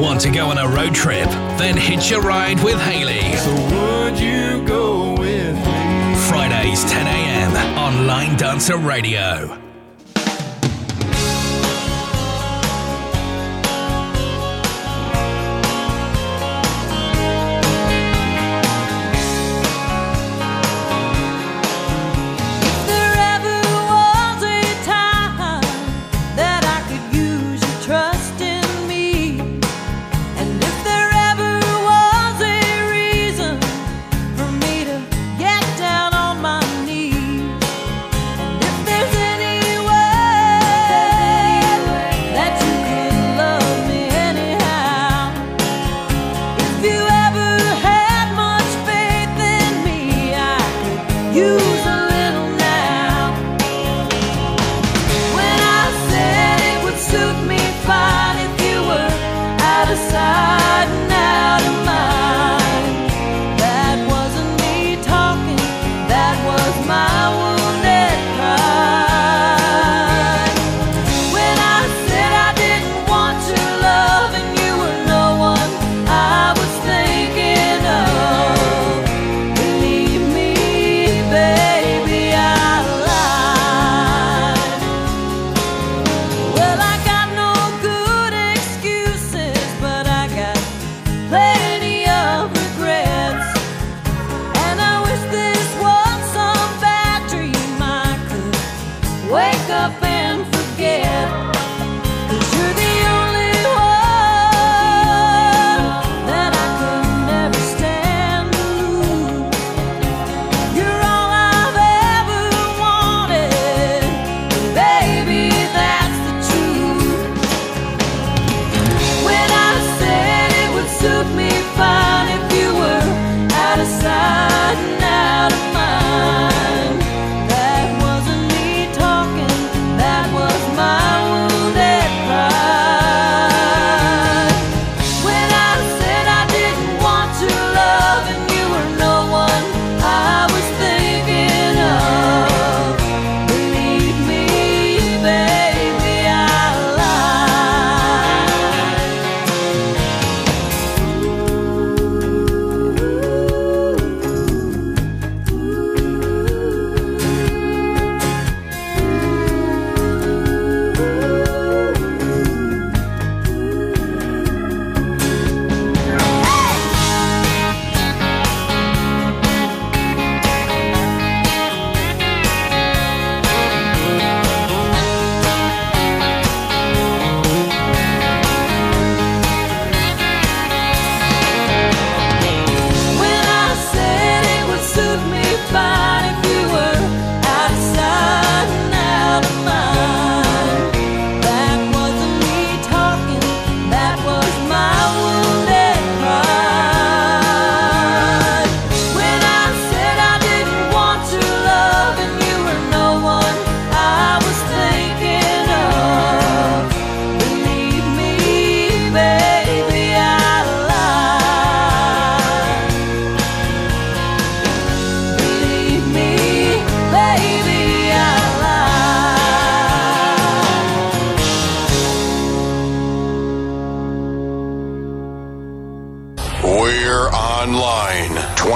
Want to go on a road trip? Then hitch a ride with Haley. So would you go with me? Fridays 10 a.m. on Line Dancer Radio.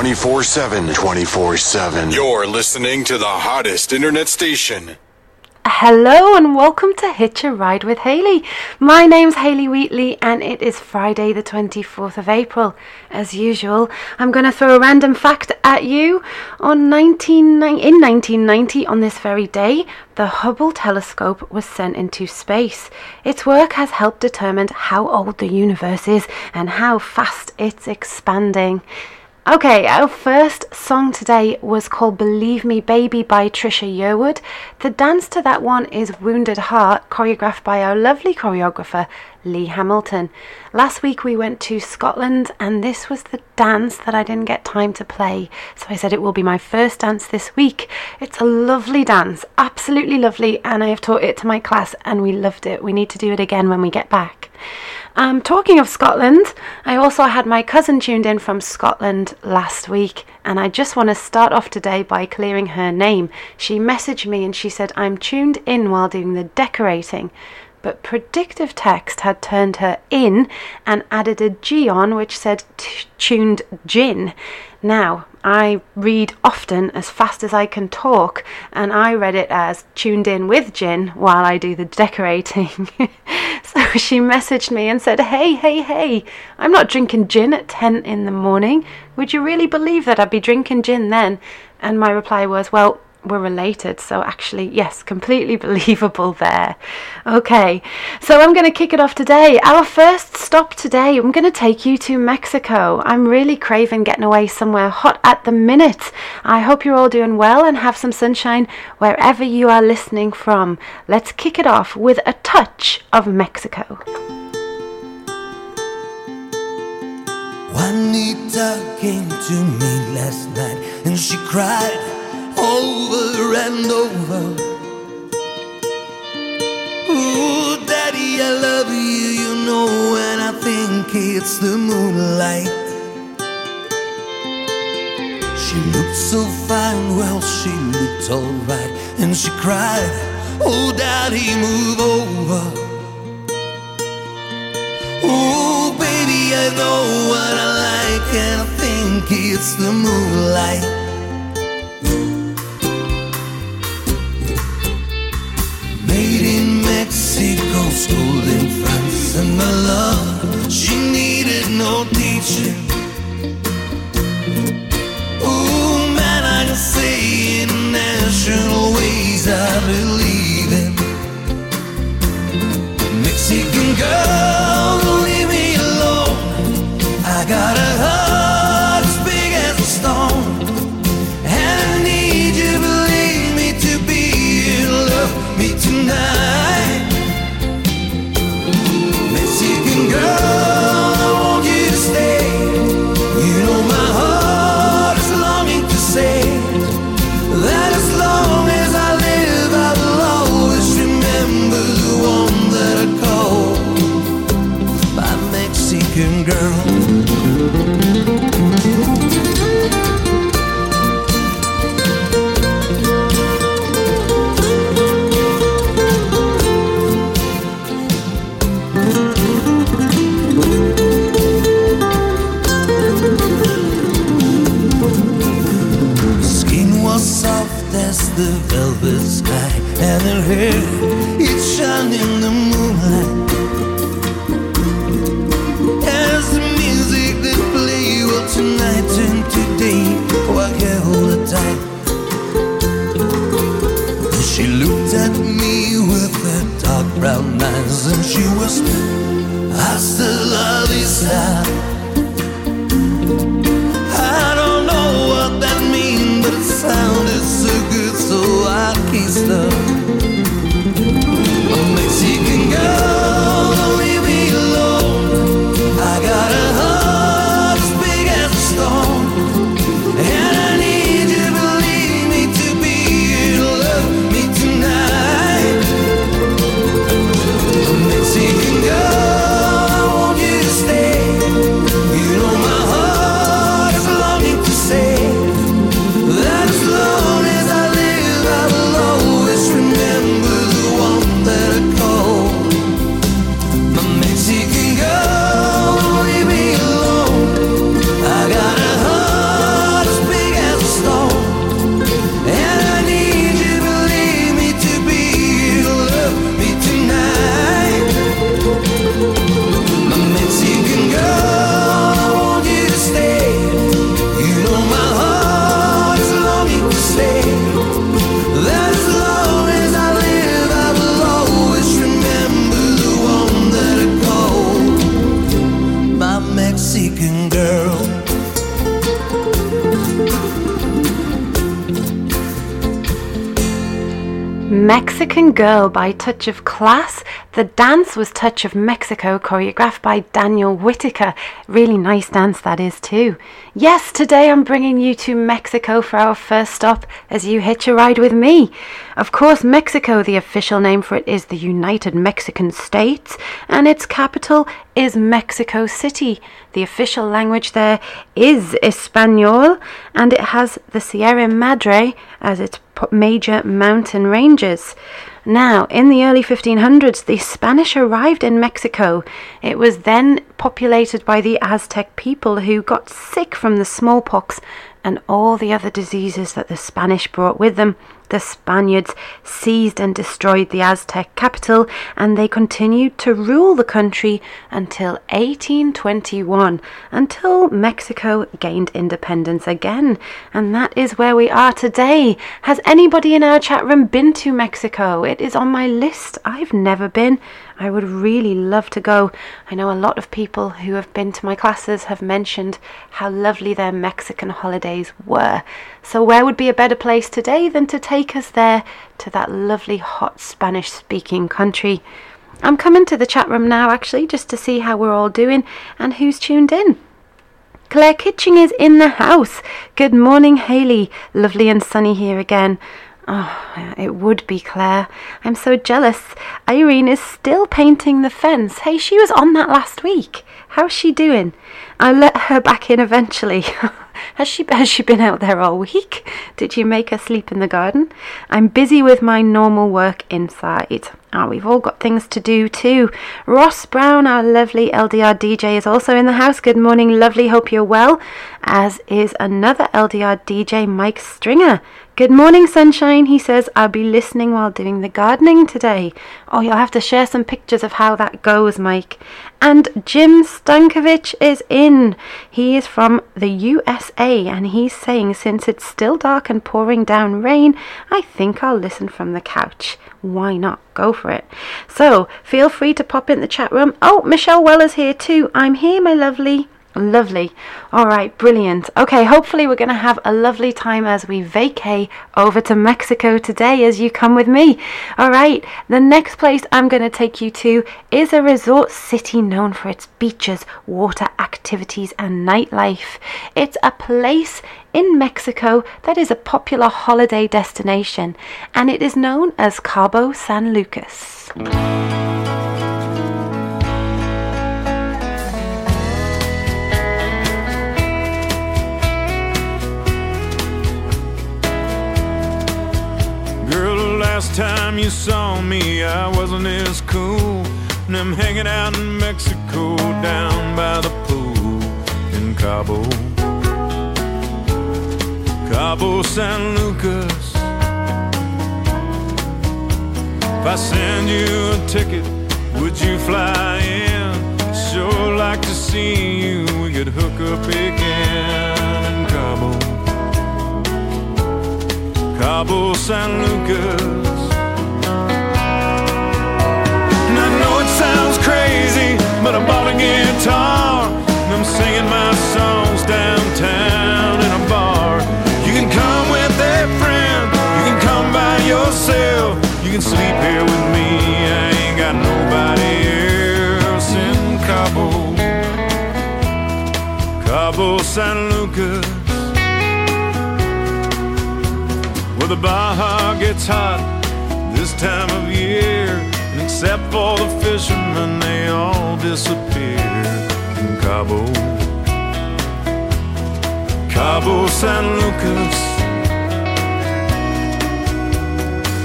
24 7. 24 7. You're listening to the hottest internet station. Hello and welcome to Hitch a Ride with Haley. My name's Haley Wheatley and it is Friday the 24th of April. As usual, I'm going to throw a random fact at you. On 19, in 1990, on this very day, the Hubble telescope was sent into space. Its work has helped determine how old the universe is and how fast it's expanding. Okay, our first song today was called Believe Me Baby by Trisha Yearwood. The dance to that one is Wounded Heart, choreographed by our lovely choreographer Lee Hamilton. Last week we went to Scotland and this was the dance that I didn't get time to play, so I said it will be my first dance this week. It's a lovely dance, absolutely lovely, and I have taught it to my class and we loved it. We need to do it again when we get back. Um, talking of Scotland, I also had my cousin tuned in from Scotland last week, and I just want to start off today by clearing her name. She messaged me and she said, I'm tuned in while doing the decorating. but predictive text had turned her in and added a G on which said tuned gin. Now, I read often as fast as I can talk, and I read it as tuned in with gin while I do the decorating. so she messaged me and said, Hey, hey, hey, I'm not drinking gin at 10 in the morning. Would you really believe that I'd be drinking gin then? And my reply was, Well, were related. So, actually, yes, completely believable there. Okay, so I'm going to kick it off today. Our first stop today, I'm going to take you to Mexico. I'm really craving getting away somewhere hot at the minute. I hope you're all doing well and have some sunshine wherever you are listening from. Let's kick it off with a touch of Mexico. Juanita came to me last night and she cried over and over. Ooh, Daddy, I love you, you know, and I think it's the moonlight. She looked so fine, well, she looked alright, and she cried, Oh, Daddy, move over. Oh, baby, I know what I like, and I think it's the moonlight. Mexico, school in France, and my love, she needed no teaching. Oh man, I can say in national ways I believe in. Mexican girl, leave me alone. I got Girl by Touch of Class. The dance was Touch of Mexico, choreographed by Daniel Whittaker. Really nice dance that is, too. Yes, today I'm bringing you to Mexico for our first stop as you hitch a ride with me. Of course, Mexico, the official name for it is the United Mexican States, and its capital is Mexico City. The official language there is Espanol, and it has the Sierra Madre as its major mountain ranges. Now, in the early 1500s, the Spanish arrived in Mexico. It was then populated by the Aztec people who got sick from the smallpox and all the other diseases that the Spanish brought with them. The Spaniards seized and destroyed the Aztec capital, and they continued to rule the country until 1821, until Mexico gained independence again. And that is where we are today. Has anybody in our chat room been to Mexico? It is on my list. I've never been. I would really love to go. I know a lot of people who have been to my classes have mentioned how lovely their Mexican holidays were. So, where would be a better place today than to take us there to that lovely, hot Spanish speaking country? I'm coming to the chat room now actually just to see how we're all doing and who's tuned in. Claire Kitching is in the house. Good morning, Haley. Lovely and sunny here again. Oh, it would be Claire. I'm so jealous. Irene is still painting the fence. Hey, she was on that last week. How's she doing? I'll let her back in eventually. has she has she been out there all week? Did you make her sleep in the garden? I'm busy with my normal work inside. Oh, we've all got things to do too. Ross Brown, our lovely LDR DJ, is also in the house. Good morning, lovely. Hope you're well. As is another LDR DJ, Mike Stringer. Good morning, sunshine. He says, I'll be listening while doing the gardening today. Oh, you'll have to share some pictures of how that goes, Mike. And Jim Stankovic is in. He is from the USA and he's saying, since it's still dark and pouring down rain, I think I'll listen from the couch. Why not? Go for it. So, feel free to pop in the chat room. Oh, Michelle Weller's here too. I'm here, my lovely. Lovely. All right, brilliant. Okay, hopefully we're going to have a lovely time as we vacay over to Mexico today as you come with me. All right, the next place I'm going to take you to is a resort city known for its beaches, water activities, and nightlife. It's a place in Mexico that is a popular holiday destination, and it is known as Cabo San Lucas. Last time you saw me, I wasn't as cool. And I'm hanging out in Mexico down by the pool in Cabo. Cabo San Lucas. If I send you a ticket, would you fly in? Sure like to see you, we could hook up again Cabo San Lucas. And I know it sounds crazy, but I bought a guitar and I'm singing my songs downtown in a bar. You can come with a friend, you can come by yourself, you can sleep here with the Baja gets hot this time of year. And except for the fishermen, they all disappear in Cabo. Cabo San Lucas.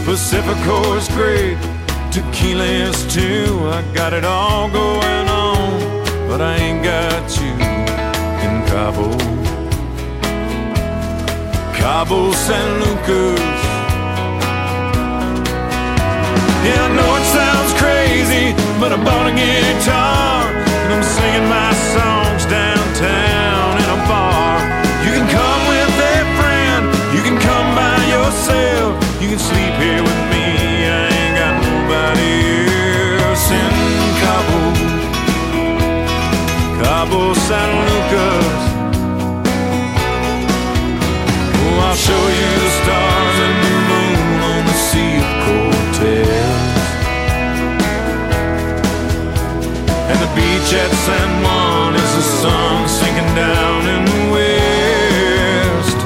Pacifico is great, tequila is too. I got it all going on, but I ain't got you in Cabo. Cabo San Lucas. Yeah, I know it sounds crazy, but I bought a guitar and I'm singing my songs downtown in a bar. You can come with a friend, you can come by yourself, you can sleep at San Juan is the sun sinking down in the west.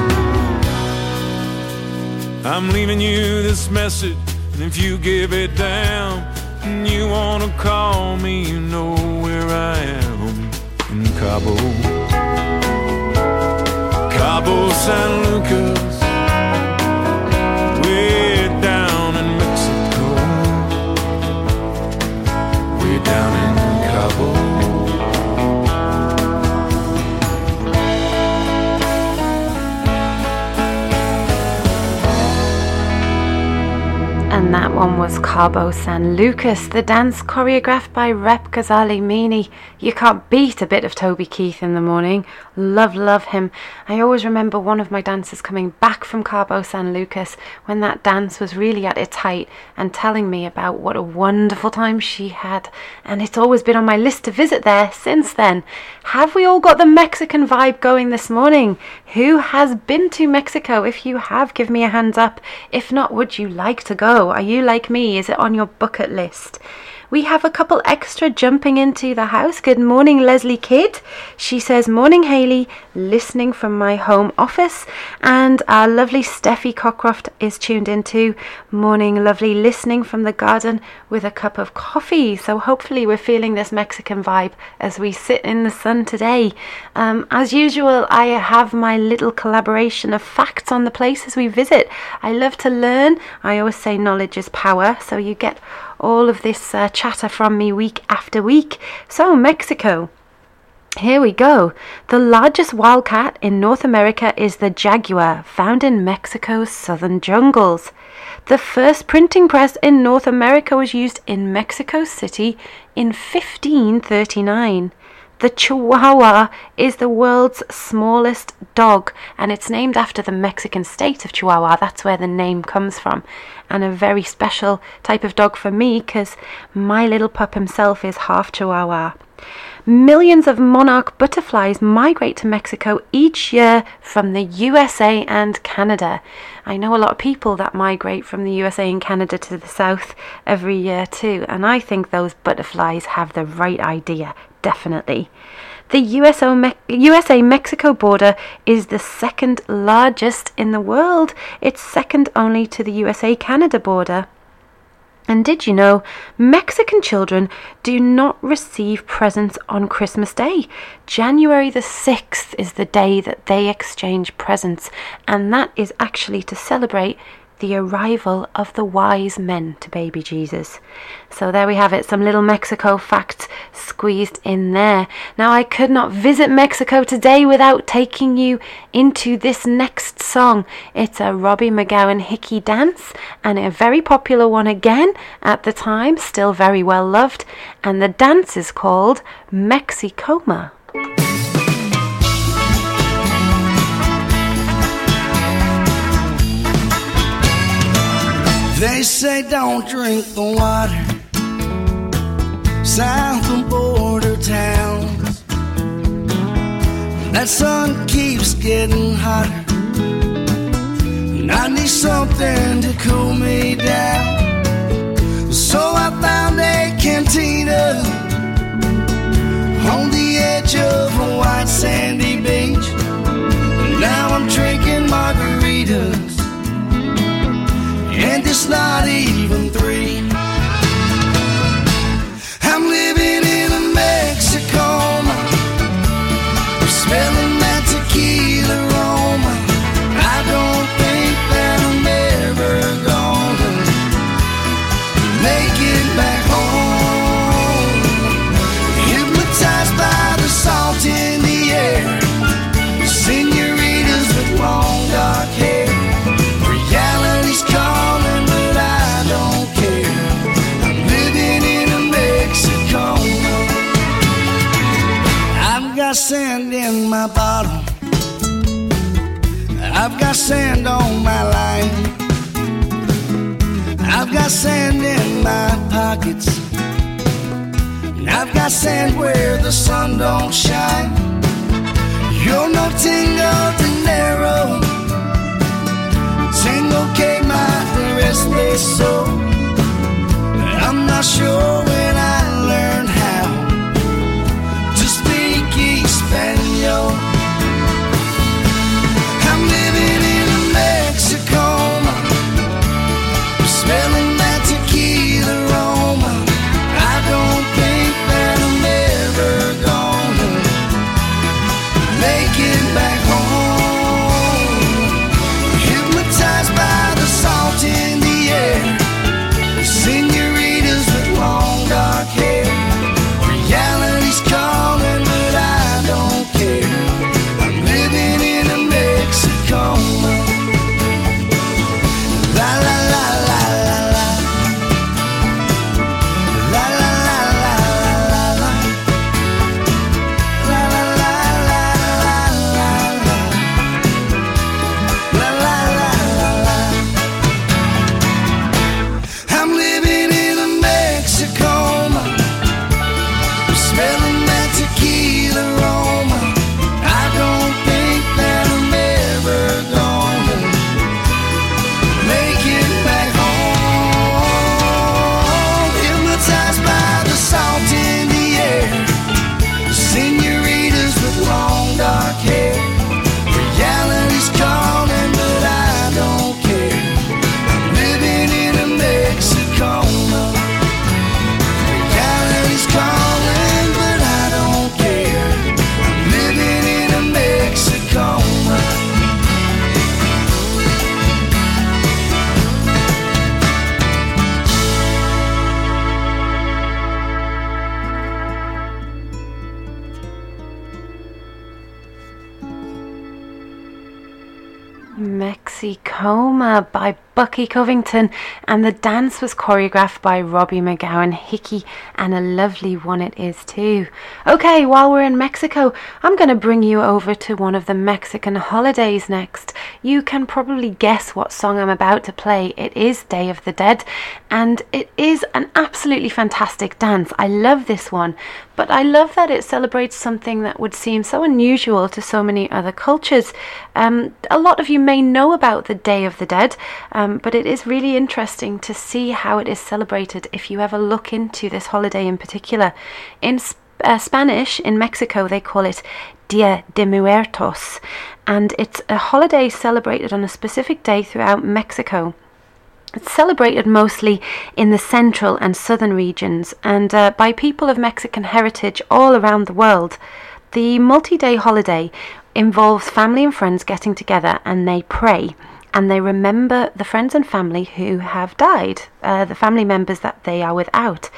I'm leaving you this message, and if you give it down, and you wanna call me, you know where I am in Cabo. Cabo San Lucas. One was Cabo San Lucas, the dance choreographed by Rep Ghazali Mini. You can't beat a bit of Toby Keith in the morning. Love, love him. I always remember one of my dancers coming back from Cabo San Lucas when that dance was really at its height and telling me about what a wonderful time she had. And it's always been on my list to visit there since then. Have we all got the Mexican vibe going this morning? Who has been to Mexico? If you have, give me a hands up. If not, would you like to go? Are you like me? Is it on your bucket list? We have a couple extra jumping into the house. Good morning, Leslie Kidd. She says, Morning, Haley, listening from my home office. And our lovely Steffi Cockcroft is tuned in into morning, lovely, listening from the garden with a cup of coffee. So hopefully, we're feeling this Mexican vibe as we sit in the sun today. Um, as usual, I have my little collaboration of facts on the places we visit. I love to learn. I always say knowledge is power. So you get all of this uh, chatter from me week after week. So, Mexico. Here we go. The largest wildcat in North America is the jaguar, found in Mexico's southern jungles. The first printing press in North America was used in Mexico City in 1539. The Chihuahua is the world's smallest dog and it's named after the Mexican state of Chihuahua. That's where the name comes from. And a very special type of dog for me because my little pup himself is half Chihuahua. Millions of monarch butterflies migrate to Mexico each year from the USA and Canada. I know a lot of people that migrate from the USA and Canada to the south every year too, and I think those butterflies have the right idea, definitely. The USA Mexico border is the second largest in the world. It's second only to the USA Canada border. And did you know Mexican children do not receive presents on Christmas Day? January the 6th is the day that they exchange presents, and that is actually to celebrate the arrival of the wise men to baby Jesus. So there we have it, some little Mexico facts squeezed in there. Now, I could not visit Mexico today without taking you into this next song. It's a Robbie McGowan Hickie dance and a very popular one again at the time, still very well loved. And the dance is called Mexicoma. They say don't drink the water south of border towns. That sun keeps getting hotter. And I need something to cool me down. So I found a cantina on the edge of a white sandy beach. Now I'm drinking margaritas and it's not even three. Got sand on my line. I've got sand in my pockets. And I've got sand where the sun don't shine. You're no tingo dinero. Tengo que más rest they so. I'm not sure when Uh, by Bucky Covington, and the dance was choreographed by Robbie McGowan Hickie, and a lovely one it is too. Okay, while we're in Mexico, I'm going to bring you over to one of the Mexican holidays next. You can probably guess what song I'm about to play. It is Day of the Dead, and it is an absolutely fantastic dance. I love this one, but I love that it celebrates something that would seem so unusual to so many other cultures. Um, a lot of you may know about the Day of the Dead. But it is really interesting to see how it is celebrated if you ever look into this holiday in particular. In uh, Spanish, in Mexico, they call it Dia de Muertos, and it's a holiday celebrated on a specific day throughout Mexico. It's celebrated mostly in the central and southern regions and uh, by people of Mexican heritage all around the world. The multi day holiday involves family and friends getting together and they pray and they remember the friends and family who have died, uh, the family members that they are without.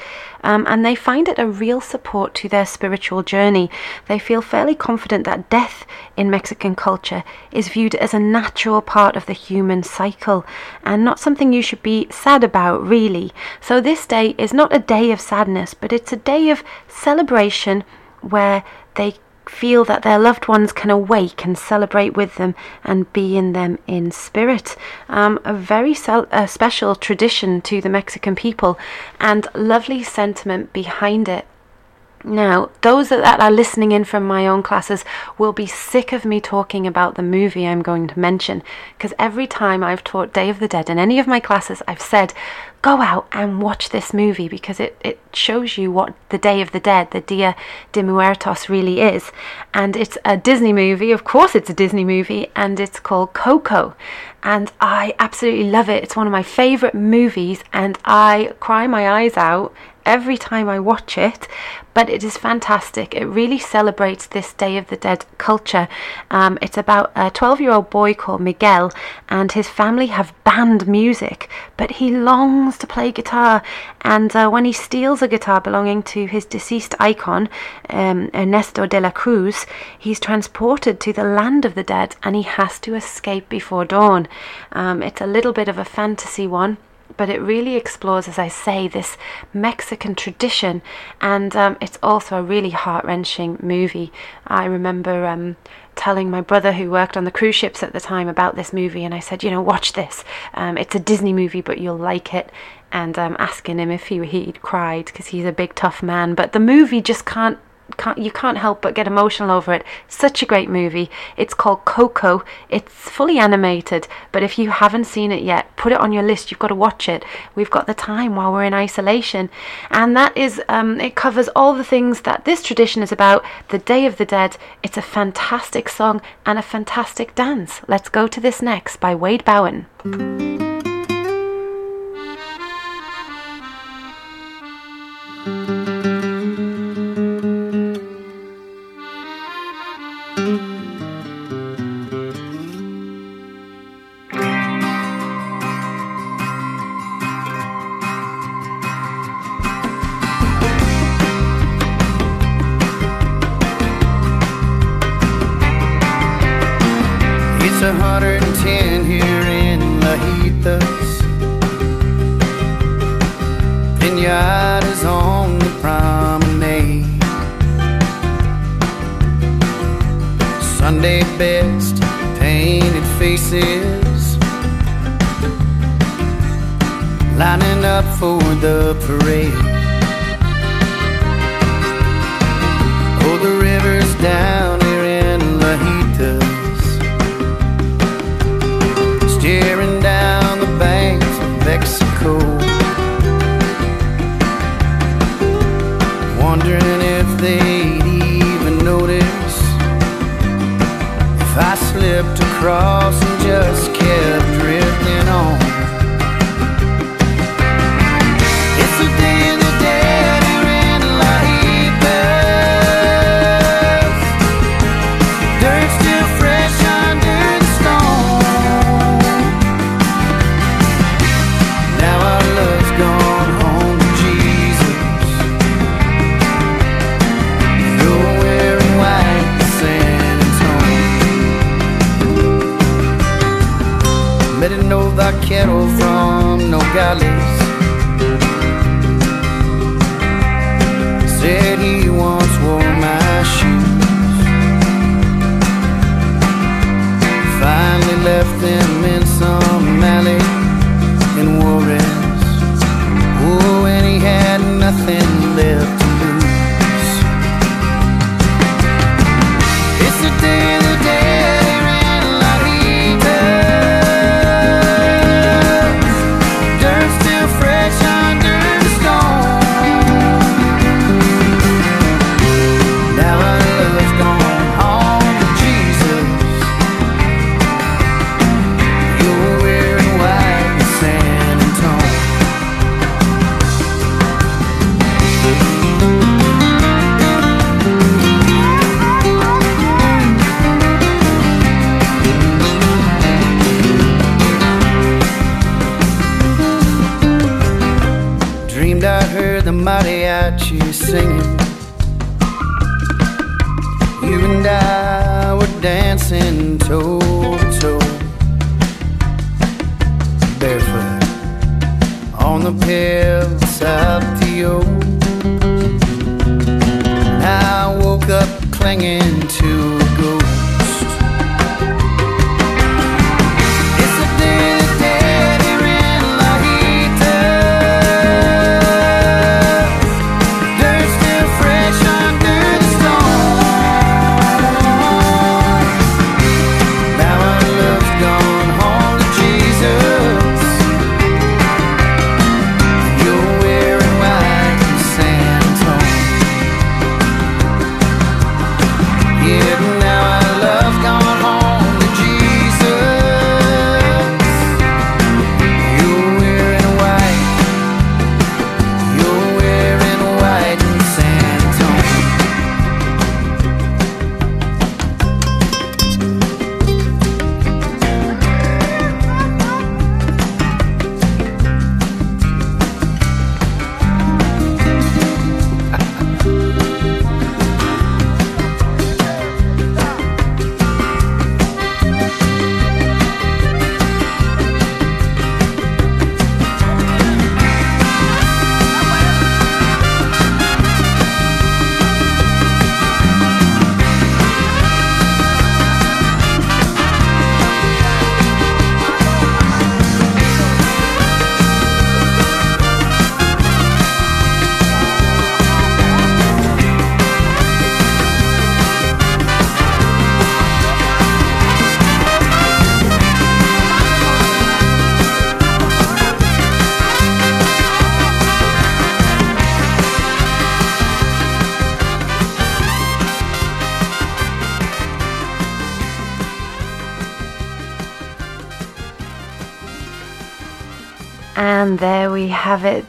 Um, and they find it a real support to their spiritual journey. They feel fairly confident that death in Mexican culture is viewed as a natural part of the human cycle and not something you should be sad about, really. So, this day is not a day of sadness, but it's a day of celebration where they feel that their loved ones can awake and celebrate with them and be in them in spirit. Um, a very cel- a special tradition to the Mexican people and lovely sentiment behind it. Now, those that are listening in from my own classes will be sick of me talking about the movie I'm going to mention because every time I've taught Day of the Dead in any of my classes, I've said, go out and watch this movie because it, it shows you what the Day of the Dead, the Dia de Muertos, really is. And it's a Disney movie, of course, it's a Disney movie, and it's called Coco. And I absolutely love it. It's one of my favourite movies, and I cry my eyes out every time I watch it, but it is fantastic. It really celebrates this Day of the Dead culture. Um, it's about a 12 year old boy called Miguel, and his family have banned music, but he longs to play guitar. And uh, when he steals a guitar belonging to his deceased icon, um, Ernesto de la Cruz, he's transported to the land of the dead and he has to escape before dawn. Um, it's a little bit of a fantasy one but it really explores, as I say, this Mexican tradition, and um, it's also a really heart wrenching movie. I remember um, telling my brother who worked on the cruise ships at the time about this movie, and I said, you know, watch this. Um, it's a Disney movie, but you'll like it. And um, asking him if he he'd cried because he's a big tough man, but the movie just can't can't, you can't help but get emotional over it. Such a great movie. It's called Coco. It's fully animated, but if you haven't seen it yet, put it on your list. You've got to watch it. We've got the time while we're in isolation, and that is um, it covers all the things that this tradition is about. The Day of the Dead. It's a fantastic song and a fantastic dance. Let's go to this next by Wade Bowen. They didn't know the kettle from no Nogales. Said he once wore my shoes. Finally left them up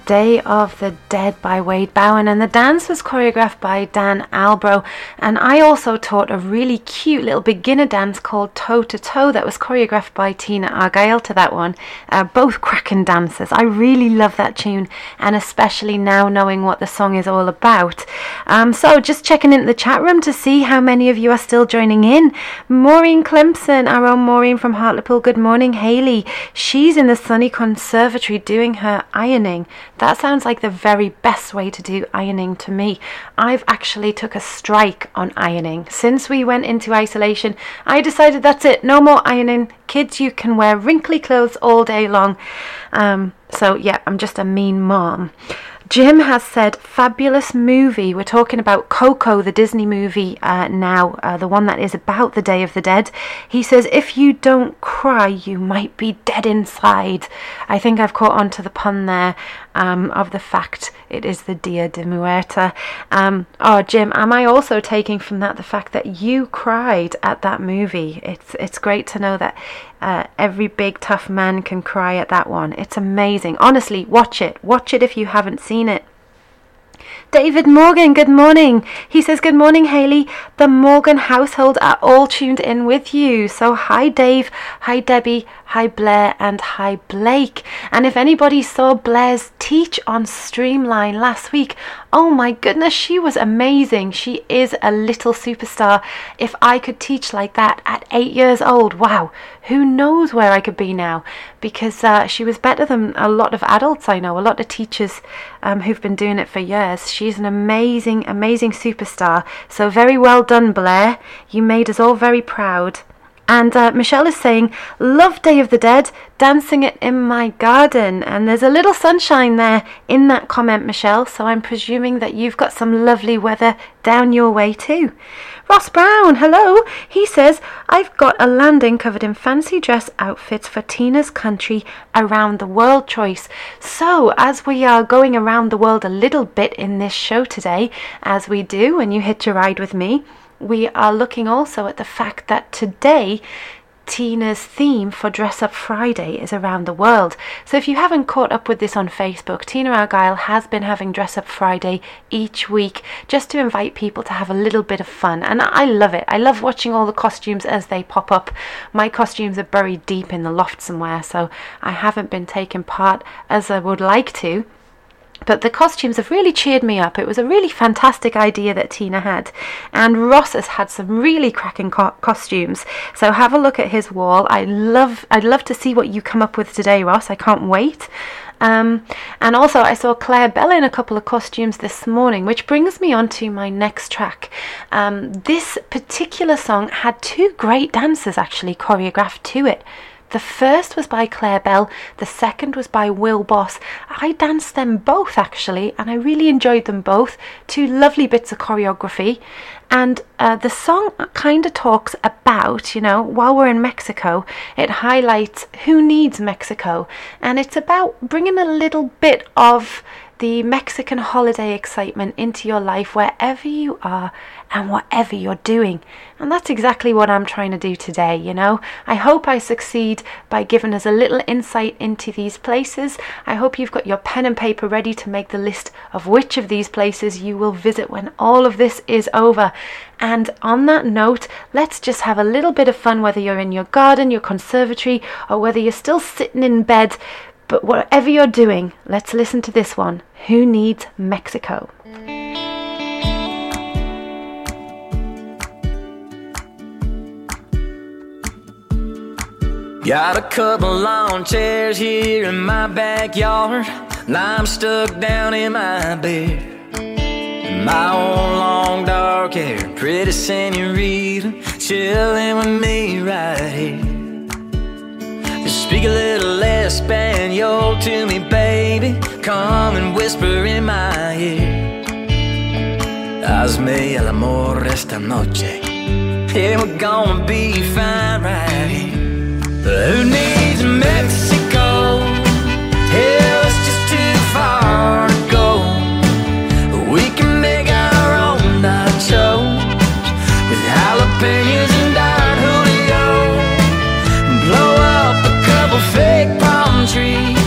Day of the Dead by Wade Bowen. And the dance was choreographed by Dan Albro. And I also taught a really cute little beginner dance called Toe to Toe that was choreographed by Tina Argyle to that one. Uh, both cracking dancers. I really love that tune, and especially now knowing what the song is all about. Um, so just checking into the chat room to see how many of you are still joining in. Maureen Clemson, our own Maureen from Hartlepool. Good morning, Haley. She's in the sunny conservatory doing her ironing. That sounds like the very best way to do ironing to me. I've actually took a strike on ironing. Since we went into isolation, I decided that's it. No more ironing. Kids, you can wear wrinkly clothes all day long. Um, so yeah, I'm just a mean mom. Jim has said, fabulous movie. We're talking about Coco, the Disney movie uh, now, uh, the one that is about the Day of the Dead. He says, if you don't cry, you might be dead inside. I think I've caught on to the pun there um, of the fact it is the Dia de Muerta. Um, oh, Jim, am I also taking from that the fact that you cried at that movie? It's, it's great to know that uh, every big tough man can cry at that one. It's amazing. Honestly, watch it. Watch it if you haven't seen it. David Morgan, good morning. He says, Good morning, Haley. The Morgan household are all tuned in with you. So, hi, Dave. Hi, Debbie. Hi, Blair. And hi, Blake. And if anybody saw Blair's teach on Streamline last week, oh my goodness, she was amazing. She is a little superstar. If I could teach like that at eight years old, wow, who knows where I could be now? Because uh, she was better than a lot of adults I know, a lot of teachers um, who've been doing it for years. She's an amazing, amazing superstar. So, very well done, Blair. You made us all very proud. And uh, Michelle is saying, Love Day of the Dead, dancing it in my garden. And there's a little sunshine there in that comment, Michelle. So I'm presuming that you've got some lovely weather down your way too. Ross Brown, hello. He says, I've got a landing covered in fancy dress outfits for Tina's country around the world choice. So, as we are going around the world a little bit in this show today, as we do when you hitch a ride with me, we are looking also at the fact that today Tina's theme for Dress Up Friday is around the world. So if you haven't caught up with this on Facebook, Tina Argyle has been having Dress Up Friday each week just to invite people to have a little bit of fun. And I love it. I love watching all the costumes as they pop up. My costumes are buried deep in the loft somewhere, so I haven't been taking part as I would like to. But the costumes have really cheered me up. It was a really fantastic idea that Tina had, and Ross has had some really cracking co- costumes. So have a look at his wall. I love, I'd love to see what you come up with today, Ross. I can't wait. Um, and also, I saw Claire Bell in a couple of costumes this morning, which brings me on to my next track. Um, this particular song had two great dancers actually choreographed to it. The first was by Claire Bell, the second was by Will Boss. I danced them both actually, and I really enjoyed them both. Two lovely bits of choreography. And uh, the song kind of talks about, you know, while we're in Mexico, it highlights who needs Mexico. And it's about bringing a little bit of the Mexican holiday excitement into your life wherever you are and whatever you're doing. And that's exactly what I'm trying to do today, you know. I hope I succeed by giving us a little insight into these places. I hope you've got your pen and paper ready to make the list of which of these places you will visit when all of this is over. And on that note, let's just have a little bit of fun whether you're in your garden, your conservatory, or whether you're still sitting in bed. But whatever you're doing, let's listen to this one. Who needs Mexico? Got a couple lawn chairs here in my backyard. And I'm stuck down in my bed. In my own long dark hair, pretty senorita, chilling with me right here. Speak a little Espanol to me, baby. Come and whisper in my ear. Hazme el amor esta noche. Yeah, we're gonna be fine right here. But who needs Mexico? Hell, it's just too far to go. We can make our own nachos with jalapenos palm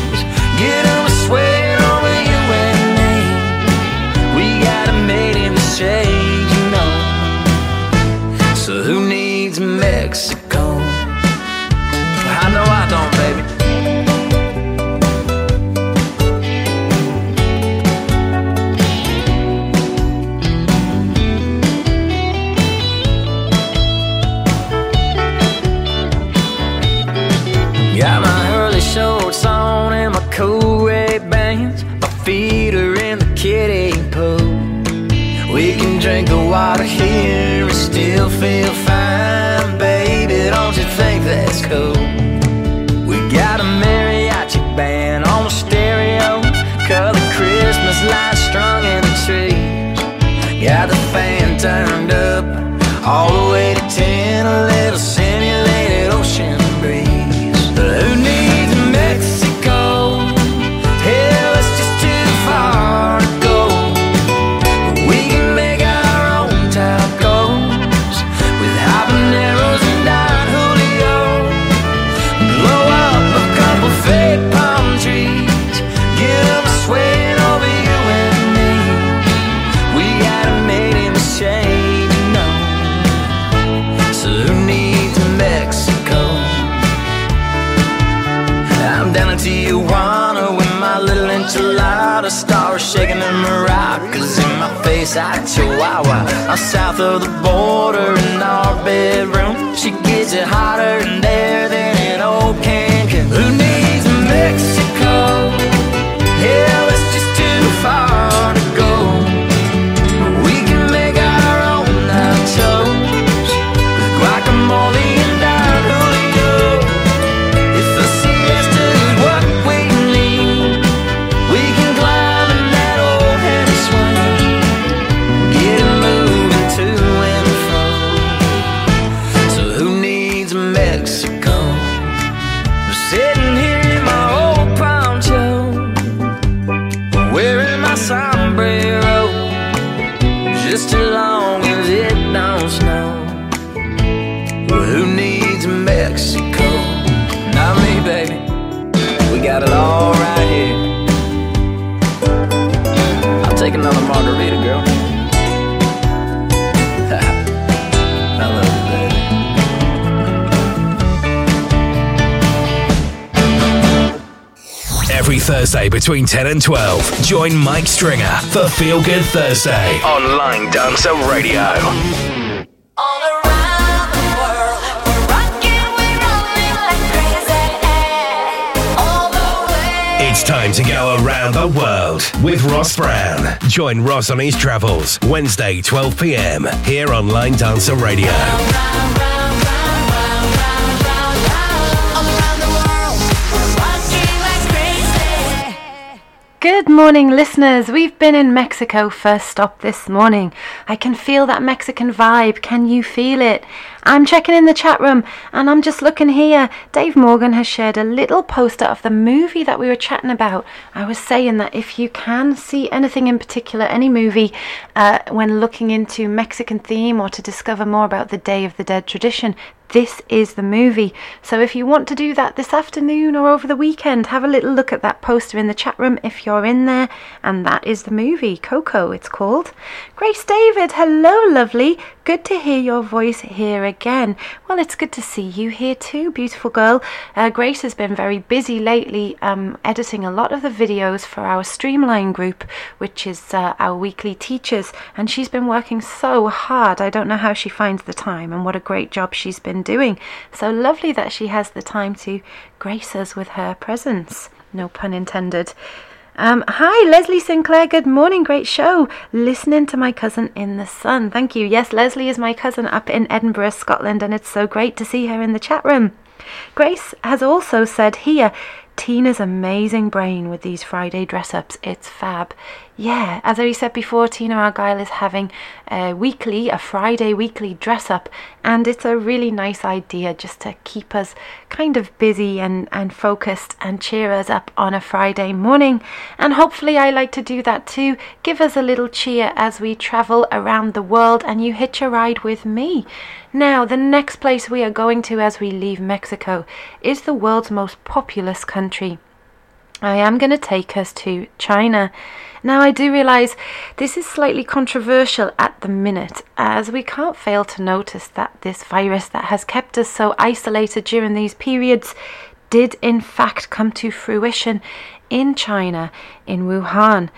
water here and still feel fine, baby. Don't you think that's cool? We got a mariachi band on the stereo, color Christmas lights strung in the trees. Got the fan turned up all out Chihuahua I'm south of the border in our bedroom She gets it hotter in there than in old Cancun Who needs Mexico? Thursday between 10 and 12, join Mike Stringer for Feel Good Thursday on Line Dancer Radio. All around the world, we're rocking, we're rolling like crazy. All the way. It's time to go around the world with Ross Brown. Join Ross on his travels Wednesday, 12 p.m. here on Line Dancer Radio. Round, round, round, Good morning, listeners. We've been in Mexico first stop this morning. I can feel that Mexican vibe. Can you feel it? I'm checking in the chat room and I'm just looking here. Dave Morgan has shared a little poster of the movie that we were chatting about. I was saying that if you can see anything in particular, any movie, uh, when looking into Mexican theme or to discover more about the Day of the Dead tradition, this is the movie. So if you want to do that this afternoon or over the weekend, have a little look at that poster in the chat room if you're in there. And that is the movie, Coco, it's called. Grace David, hello, lovely. Good to hear your voice here again. Well, it's good to see you here too, beautiful girl. Uh, Grace has been very busy lately, um, editing a lot of the videos for our Streamline group, which is uh, our weekly teachers, and she's been working so hard. I don't know how she finds the time, and what a great job she's been doing. So lovely that she has the time to grace us with her presence. No pun intended. Um, hi, Leslie Sinclair. Good morning. Great show. Listening to my cousin in the sun. Thank you. Yes, Leslie is my cousin up in Edinburgh, Scotland, and it's so great to see her in the chat room. Grace has also said here, Tina's amazing brain with these Friday dress ups. It's fab. Yeah, as I said before, Tina Argyle is having a weekly, a Friday weekly dress up, and it's a really nice idea just to keep us kind of busy and, and focused and cheer us up on a Friday morning. And hopefully, I like to do that too. Give us a little cheer as we travel around the world and you hitch a ride with me. Now, the next place we are going to as we leave Mexico is the world's most populous country. I am going to take us to China. Now, I do realise this is slightly controversial at the minute, as we can't fail to notice that this virus that has kept us so isolated during these periods did in fact come to fruition in China, in Wuhan.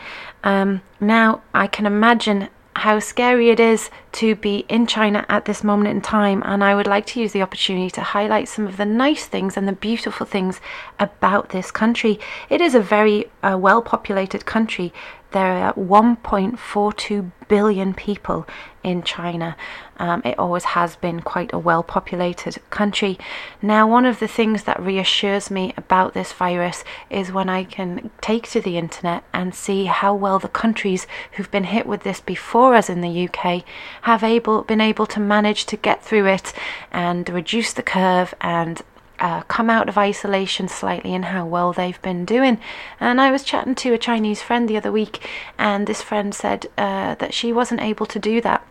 Um, now, I can imagine how scary it is to be in China at this moment in time, and I would like to use the opportunity to highlight some of the nice things and the beautiful things about this country. It is a very uh, well populated country. There are 1.42 billion people in China. Um, it always has been quite a well populated country. Now, one of the things that reassures me about this virus is when I can take to the internet and see how well the countries who've been hit with this before us in the UK have able been able to manage to get through it and reduce the curve and uh, come out of isolation slightly and how well they've been doing. And I was chatting to a Chinese friend the other week, and this friend said uh, that she wasn't able to do that.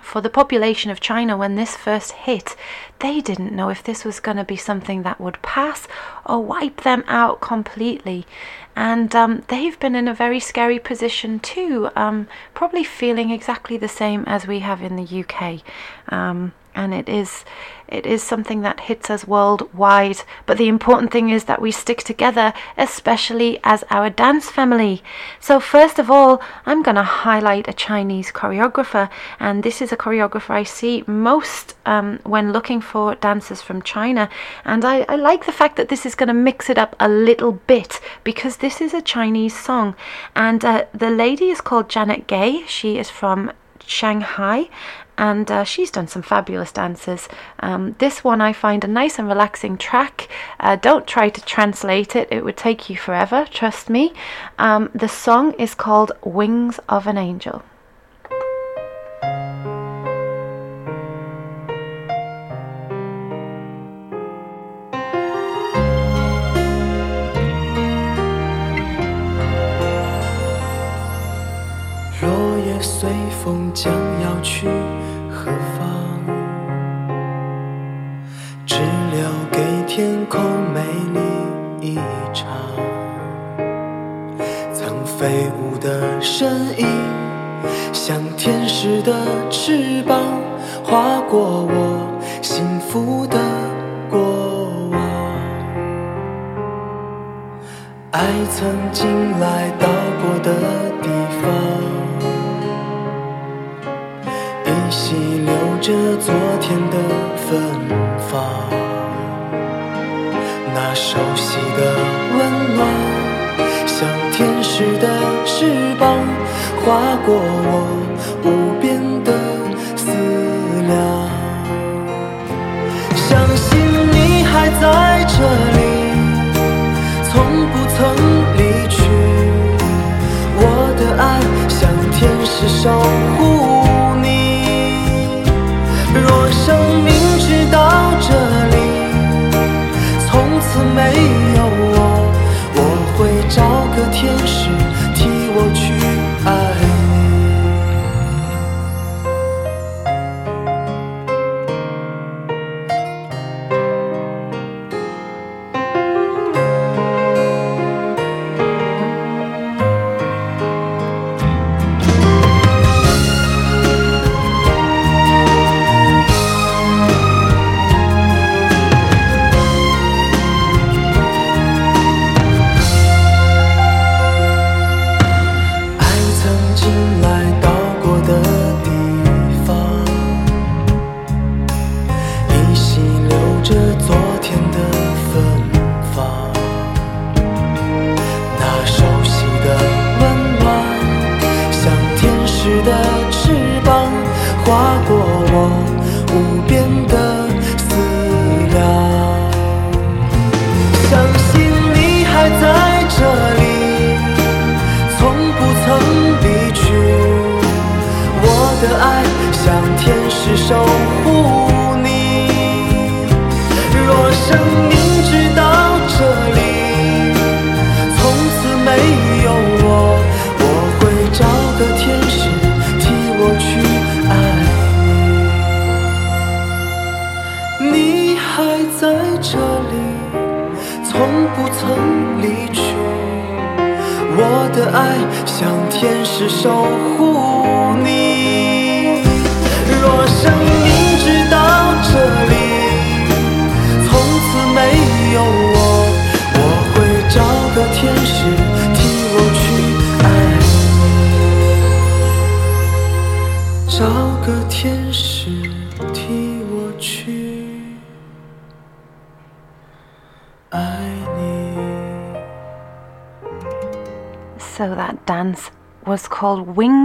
For the population of China, when this first hit, they didn't know if this was going to be something that would pass or wipe them out completely. And um, they've been in a very scary position too, um, probably feeling exactly the same as we have in the UK. Um, and it is it is something that hits us worldwide. But the important thing is that we stick together especially as our dance family. So first of all i'm going to highlight a chinese choreographer. And this is a choreographer i see most um, when looking for dancers from china. And I, I like the fact that this is going to mix it up a little bit because this is a chinese song. And uh, the lady is called janet gay. She is from Shanghai, and uh, she's done some fabulous dances. Um, this one I find a nice and relaxing track. Uh, don't try to translate it, it would take you forever, trust me. Um, the song is called Wings of an Angel.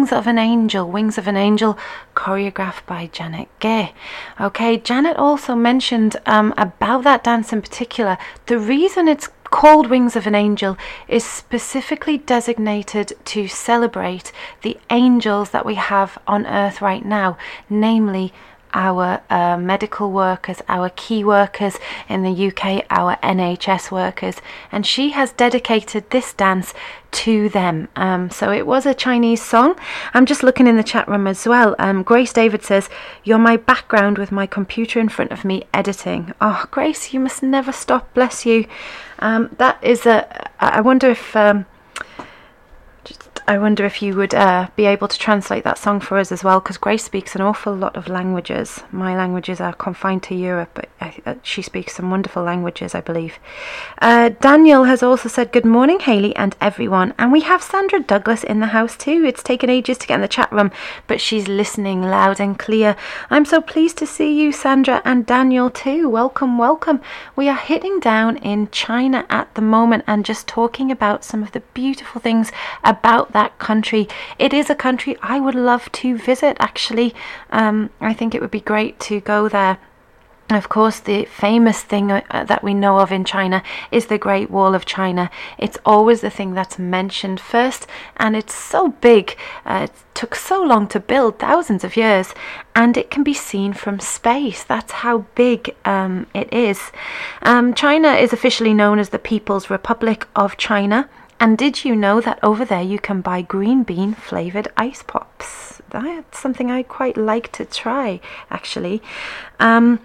Wings of an Angel. Wings of an Angel, choreographed by Janet Gay. Okay, Janet also mentioned um, about that dance in particular. The reason it's called Wings of an Angel is specifically designated to celebrate the angels that we have on earth right now, namely our uh, medical workers, our key workers in the UK, our NHS workers, and she has dedicated this dance to them. Um, so it was a Chinese song. I'm just looking in the chat room as well. Um, Grace David says, You're my background with my computer in front of me editing. Oh, Grace, you must never stop. Bless you. Um, that is a. I wonder if. I wonder if you would uh, be able to translate that song for us as well, because Grace speaks an awful lot of languages. My languages are confined to Europe, but I, uh, she speaks some wonderful languages, I believe. Uh, Daniel has also said, Good morning, Haley and everyone. And we have Sandra Douglas in the house too. It's taken ages to get in the chat room, but she's listening loud and clear. I'm so pleased to see you, Sandra, and Daniel too. Welcome, welcome. We are hitting down in China at the moment and just talking about some of the beautiful things about that country. It is a country I would love to visit, actually. Um, I think it would be great to go there. Of course, the famous thing uh, that we know of in China is the Great Wall of China. It's always the thing that's mentioned first, and it's so big. Uh, it took so long to build, thousands of years, and it can be seen from space. That's how big um, it is. Um, China is officially known as the People's Republic of China. And did you know that over there you can buy green bean flavored ice pops? That's something I quite like to try, actually. Um,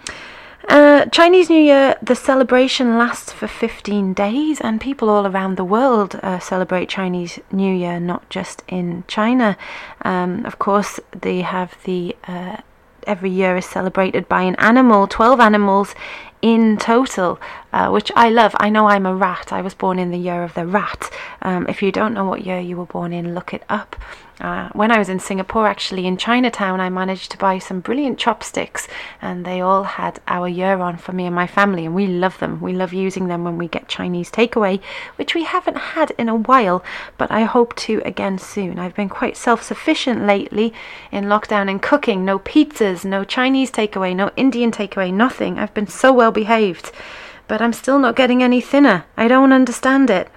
uh, Chinese New Year, the celebration lasts for 15 days, and people all around the world uh, celebrate Chinese New Year, not just in China. Um, of course, they have the uh, every year is celebrated by an animal, 12 animals in total, uh, which I love. I know I'm a rat. I was born in the year of the rat. Um, if you don't know what year you were born in, look it up. Uh, when I was in Singapore, actually in Chinatown, I managed to buy some brilliant chopsticks, and they all had our year on for me and my family, and we love them. We love using them when we get Chinese takeaway, which we haven't had in a while, but I hope to again soon. I've been quite self sufficient lately in lockdown in cooking no pizzas, no Chinese takeaway, no Indian takeaway, nothing. I've been so well behaved, but I'm still not getting any thinner. I don't understand it.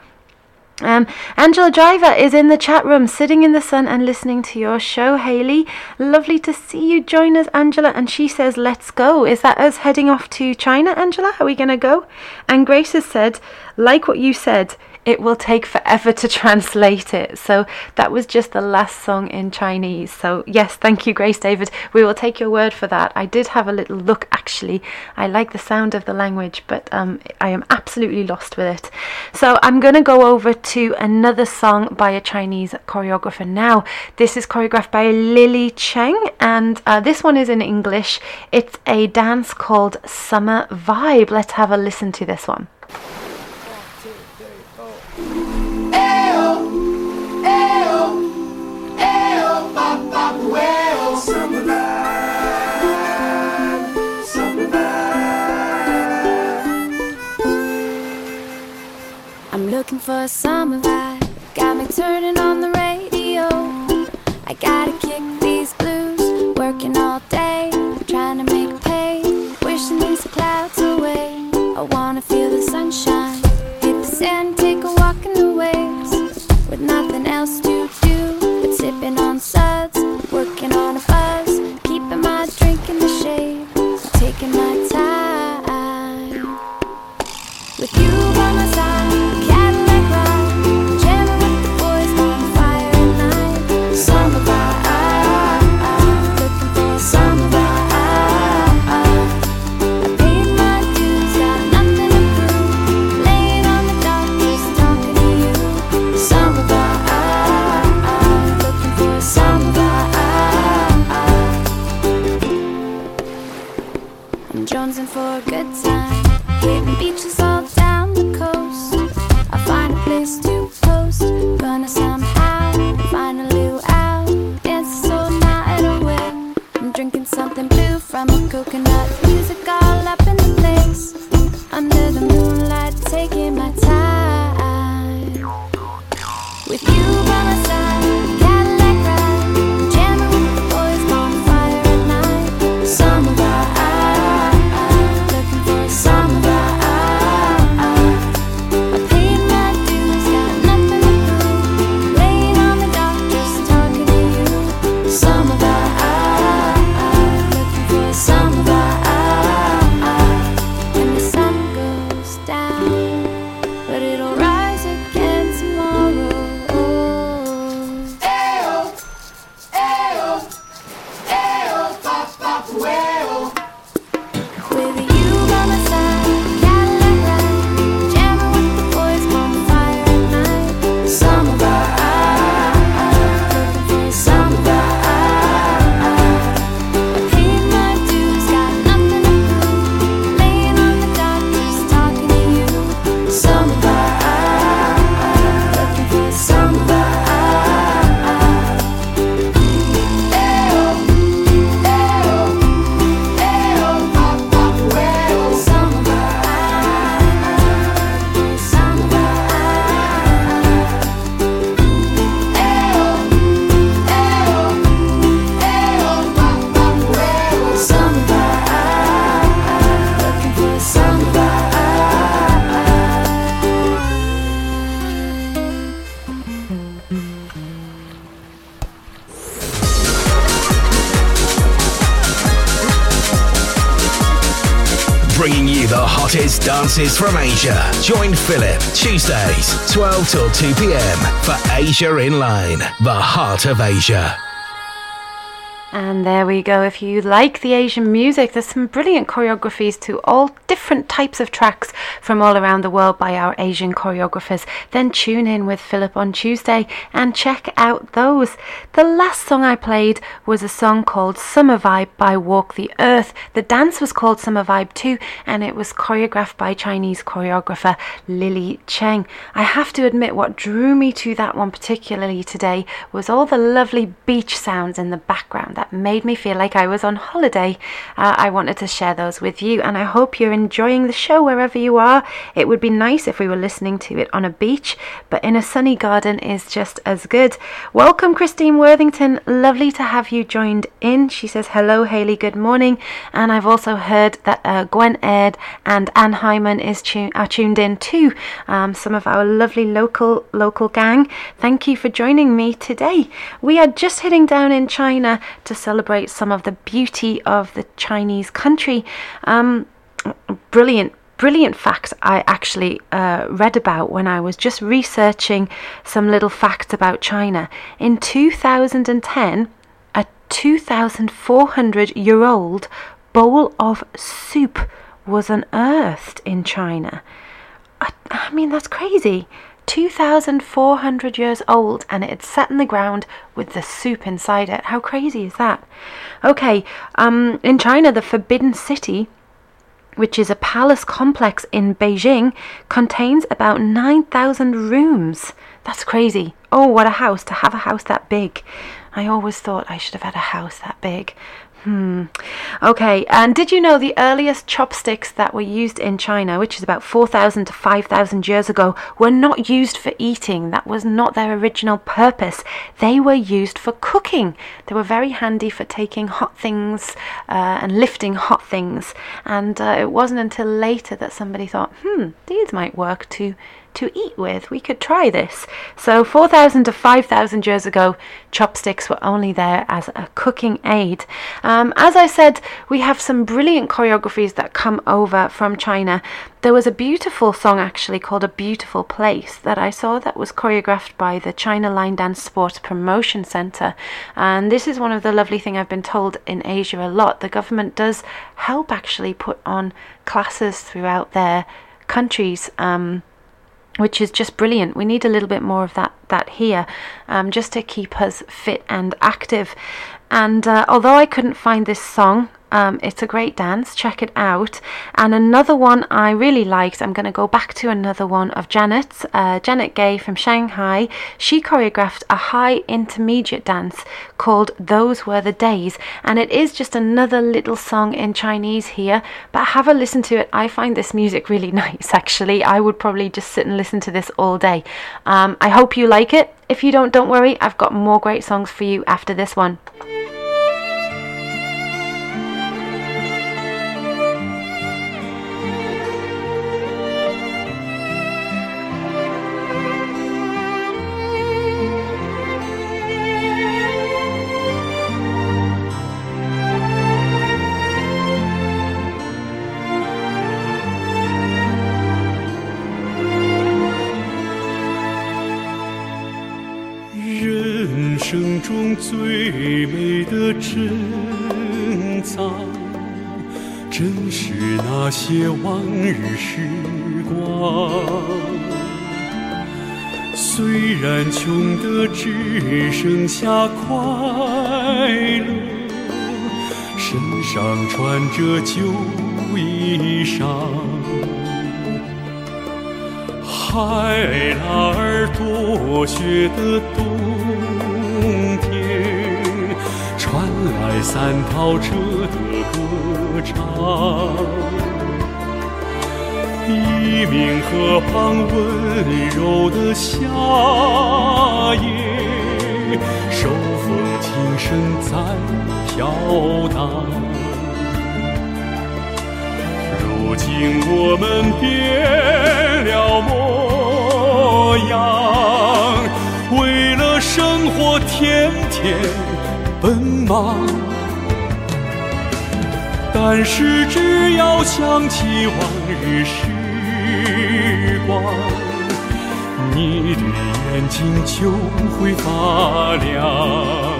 Um, Angela Driver is in the chat room, sitting in the sun and listening to your show, Haley. Lovely to see you join us, Angela. And she says, Let's go. Is that us heading off to China, Angela? Are we going to go? And Grace has said, Like what you said, it will take forever to translate it. So that was just the last song in Chinese. So, yes, thank you, Grace David. We will take your word for that. I did have a little look actually. I like the sound of the language, but um, I am absolutely lost with it. So, I'm going to go over to another song by a Chinese choreographer now. This is choreographed by Lily Cheng, and uh, this one is in English. It's a dance called Summer Vibe. Let's have a listen to this one. Looking for a summer vibe. Got me turning on the radio. I gotta kick these blues. Working all day, trying to make pay. Wishing these clouds away. I wanna feel the sunshine. Hit the sand, take a walk in the waves. With nothing else to do but sipping on dances from Asia. Join Philip Tuesdays, 12 till 2 p.m. for Asia in Line, the heart of Asia. And there we go. If you like the Asian music, there's some brilliant choreographies to all different types of tracks from all around the world by our Asian choreographers. Then tune in with Philip on Tuesday and check out those. The last song I played was a song called Summer Vibe by Walk the Earth. The dance was called Summer Vibe too, and it was choreographed by Chinese choreographer Lily Cheng. I have to admit, what drew me to that one particularly today was all the lovely beach sounds in the background that made me feel like I was on holiday. Uh, I wanted to share those with you, and I hope you're enjoying the show wherever you are. It would be nice if we were listening to it on a beach, but in a sunny garden is just as good. Welcome, Christine Worthington. Lovely to have you joined in. She says, Hello, Haley, good morning. And I've also heard that uh, Gwen Aird and Anne Hyman is tu- are tuned in too. Um, some of our lovely local local gang. Thank you for joining me today. We are just heading down in China to celebrate some of the beauty of the Chinese country. Um, brilliant brilliant fact I actually uh, read about when I was just researching some little facts about China. In 2010, a 2,400 year old bowl of soup was unearthed in China. I, I mean, that's crazy. 2,400 years old and it had sat in the ground with the soup inside it. How crazy is that? Okay, um, in China, the Forbidden City which is a palace complex in Beijing, contains about 9,000 rooms. That's crazy. Oh, what a house to have a house that big. I always thought I should have had a house that big. Hmm. Okay, and did you know the earliest chopsticks that were used in China, which is about 4,000 to 5,000 years ago, were not used for eating? That was not their original purpose. They were used for cooking. They were very handy for taking hot things uh, and lifting hot things. And uh, it wasn't until later that somebody thought, hmm, these might work to to eat with. We could try this. So, 4,000 to 5,000 years ago, chopsticks were only there as a cooking aid. Um, as I said, we have some brilliant choreographies that come over from China. There was a beautiful song actually called A Beautiful Place that I saw that was choreographed by the China Line Dance Sports Promotion Center. And this is one of the lovely things I've been told in Asia a lot. The government does help actually put on classes throughout their countries. Um, which is just brilliant. We need a little bit more of that that here, um, just to keep us fit and active. And uh, although I couldn't find this song, um, it's a great dance. Check it out. And another one I really liked. I'm going to go back to another one of Janet's. Uh, Janet Gay from Shanghai. She choreographed a high intermediate dance called "Those Were the Days," and it is just another little song in Chinese here. But have a listen to it. I find this music really nice. Actually, I would probably just sit and listen to this all day. Um, I hope you like it. If you don't, don't worry. I've got more great songs for you after this one. 最美的珍藏，正是那些往日时光。虽然穷得只剩下快乐，身上穿着旧衣裳。海拉尔多雪的冬天，三套车的歌唱。一名河畔温柔的夏夜，手风琴声在飘荡。如今我们变了模样，为了生活天天奔忙。但是只要想起往日时光，你的眼睛就会发亮。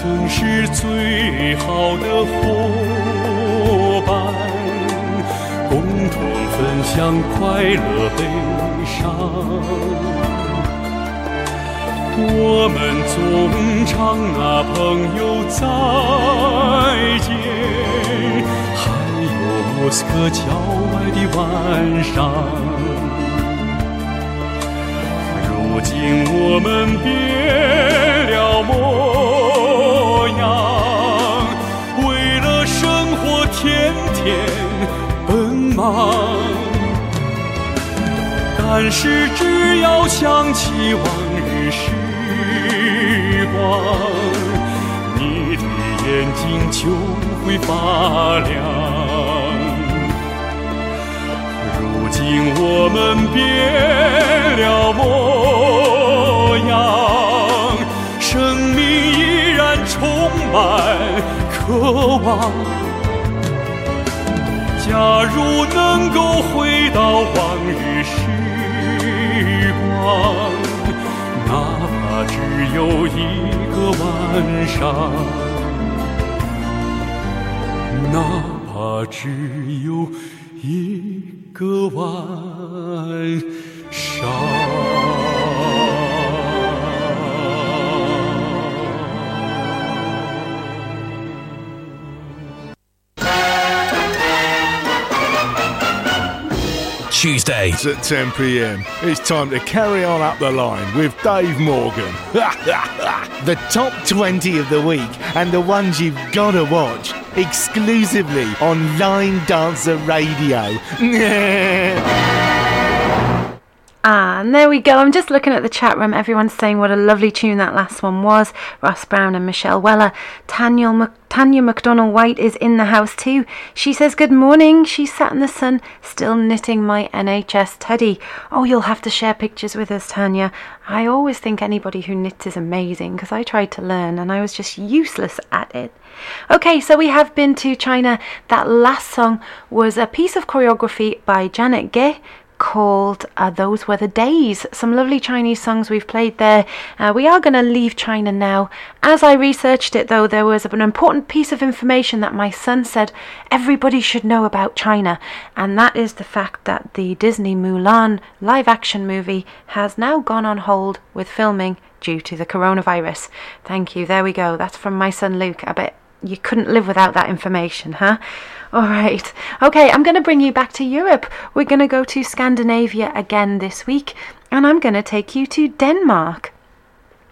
曾是最好的伙伴，共同分享快乐悲伤。我们总唱啊，朋友再见，还有莫斯科郊外的晚上。如今我们变了模样，为了生活天天奔忙。但是只要想起往日时光，你的眼睛就会发亮。如今我们变了模样满渴望。假如能够回到往日时光，哪怕只有一个晚上，哪怕只有一个晚 Tuesdays at 10 pm. It's time to carry on up the line with Dave Morgan. The top 20 of the week and the ones you've got to watch exclusively on Line Dancer Radio. And there we go. I'm just looking at the chat room. Everyone's saying what a lovely tune that last one was. Ross Brown and Michelle Weller. Tanya McDonald White is in the house too. She says, Good morning. She sat in the sun, still knitting my NHS teddy. Oh, you'll have to share pictures with us, Tanya. I always think anybody who knits is amazing because I tried to learn and I was just useless at it. Okay, so we have been to China. That last song was a piece of choreography by Janet Gay called uh, Those Were the Days. Some lovely Chinese songs we've played there. Uh, we are going to leave China now. As I researched it, though, there was an important piece of information that my son said everybody should know about China, and that is the fact that the Disney Mulan live action movie has now gone on hold with filming due to the coronavirus. Thank you. There we go. That's from my son Luke. I bet you couldn't live without that information, huh? All right. Okay, I'm going to bring you back to Europe. We're going to go to Scandinavia again this week, and I'm going to take you to Denmark.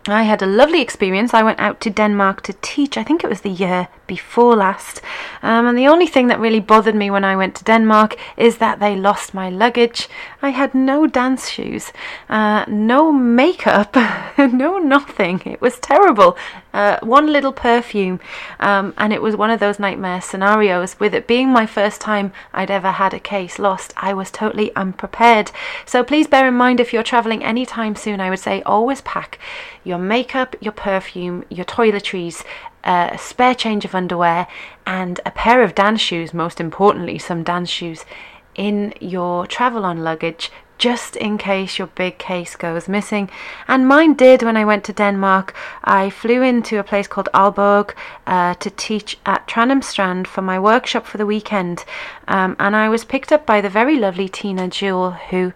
I had a lovely experience. I went out to Denmark to teach, I think it was the year before last. Um, and the only thing that really bothered me when I went to Denmark is that they lost my luggage. I had no dance shoes, uh, no makeup, no nothing. It was terrible. Uh, one little perfume. Um, and it was one of those nightmare scenarios. With it being my first time I'd ever had a case lost, I was totally unprepared. So please bear in mind if you're traveling anytime soon, I would say always pack your makeup, your perfume, your toiletries, a spare change of underwear, and a pair of dance shoes, most importantly, some dance shoes in your travel on luggage just in case your big case goes missing. And mine did when I went to Denmark. I flew into a place called Aalborg uh, to teach at Tranum Strand for my workshop for the weekend. Um, and I was picked up by the very lovely Tina Jewell, who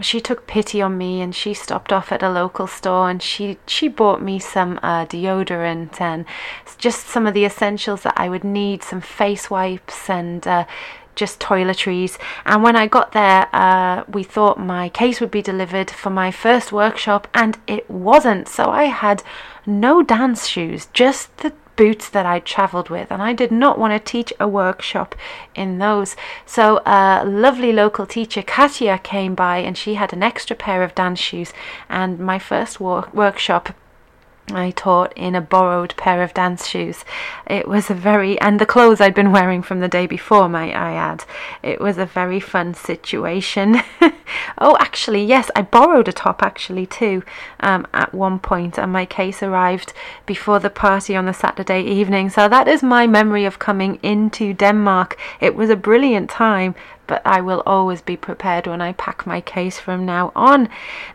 she took pity on me and she stopped off at a local store and she she bought me some uh, deodorant and just some of the essentials that I would need some face wipes and uh, just toiletries. And when I got there uh, we thought my case would be delivered for my first workshop and it wasn't. So I had no dance shoes just the boots that I travelled with, and I did not want to teach a workshop in those. So, a lovely local teacher, Katia, came by and she had an extra pair of dance shoes, and my first wor- workshop I taught in a borrowed pair of dance shoes. It was a very, and the clothes I'd been wearing from the day before, might I add. It was a very fun situation. oh, actually, yes, I borrowed a top actually too um, at one point, and my case arrived before the party on the Saturday evening. So that is my memory of coming into Denmark. It was a brilliant time, but I will always be prepared when I pack my case from now on.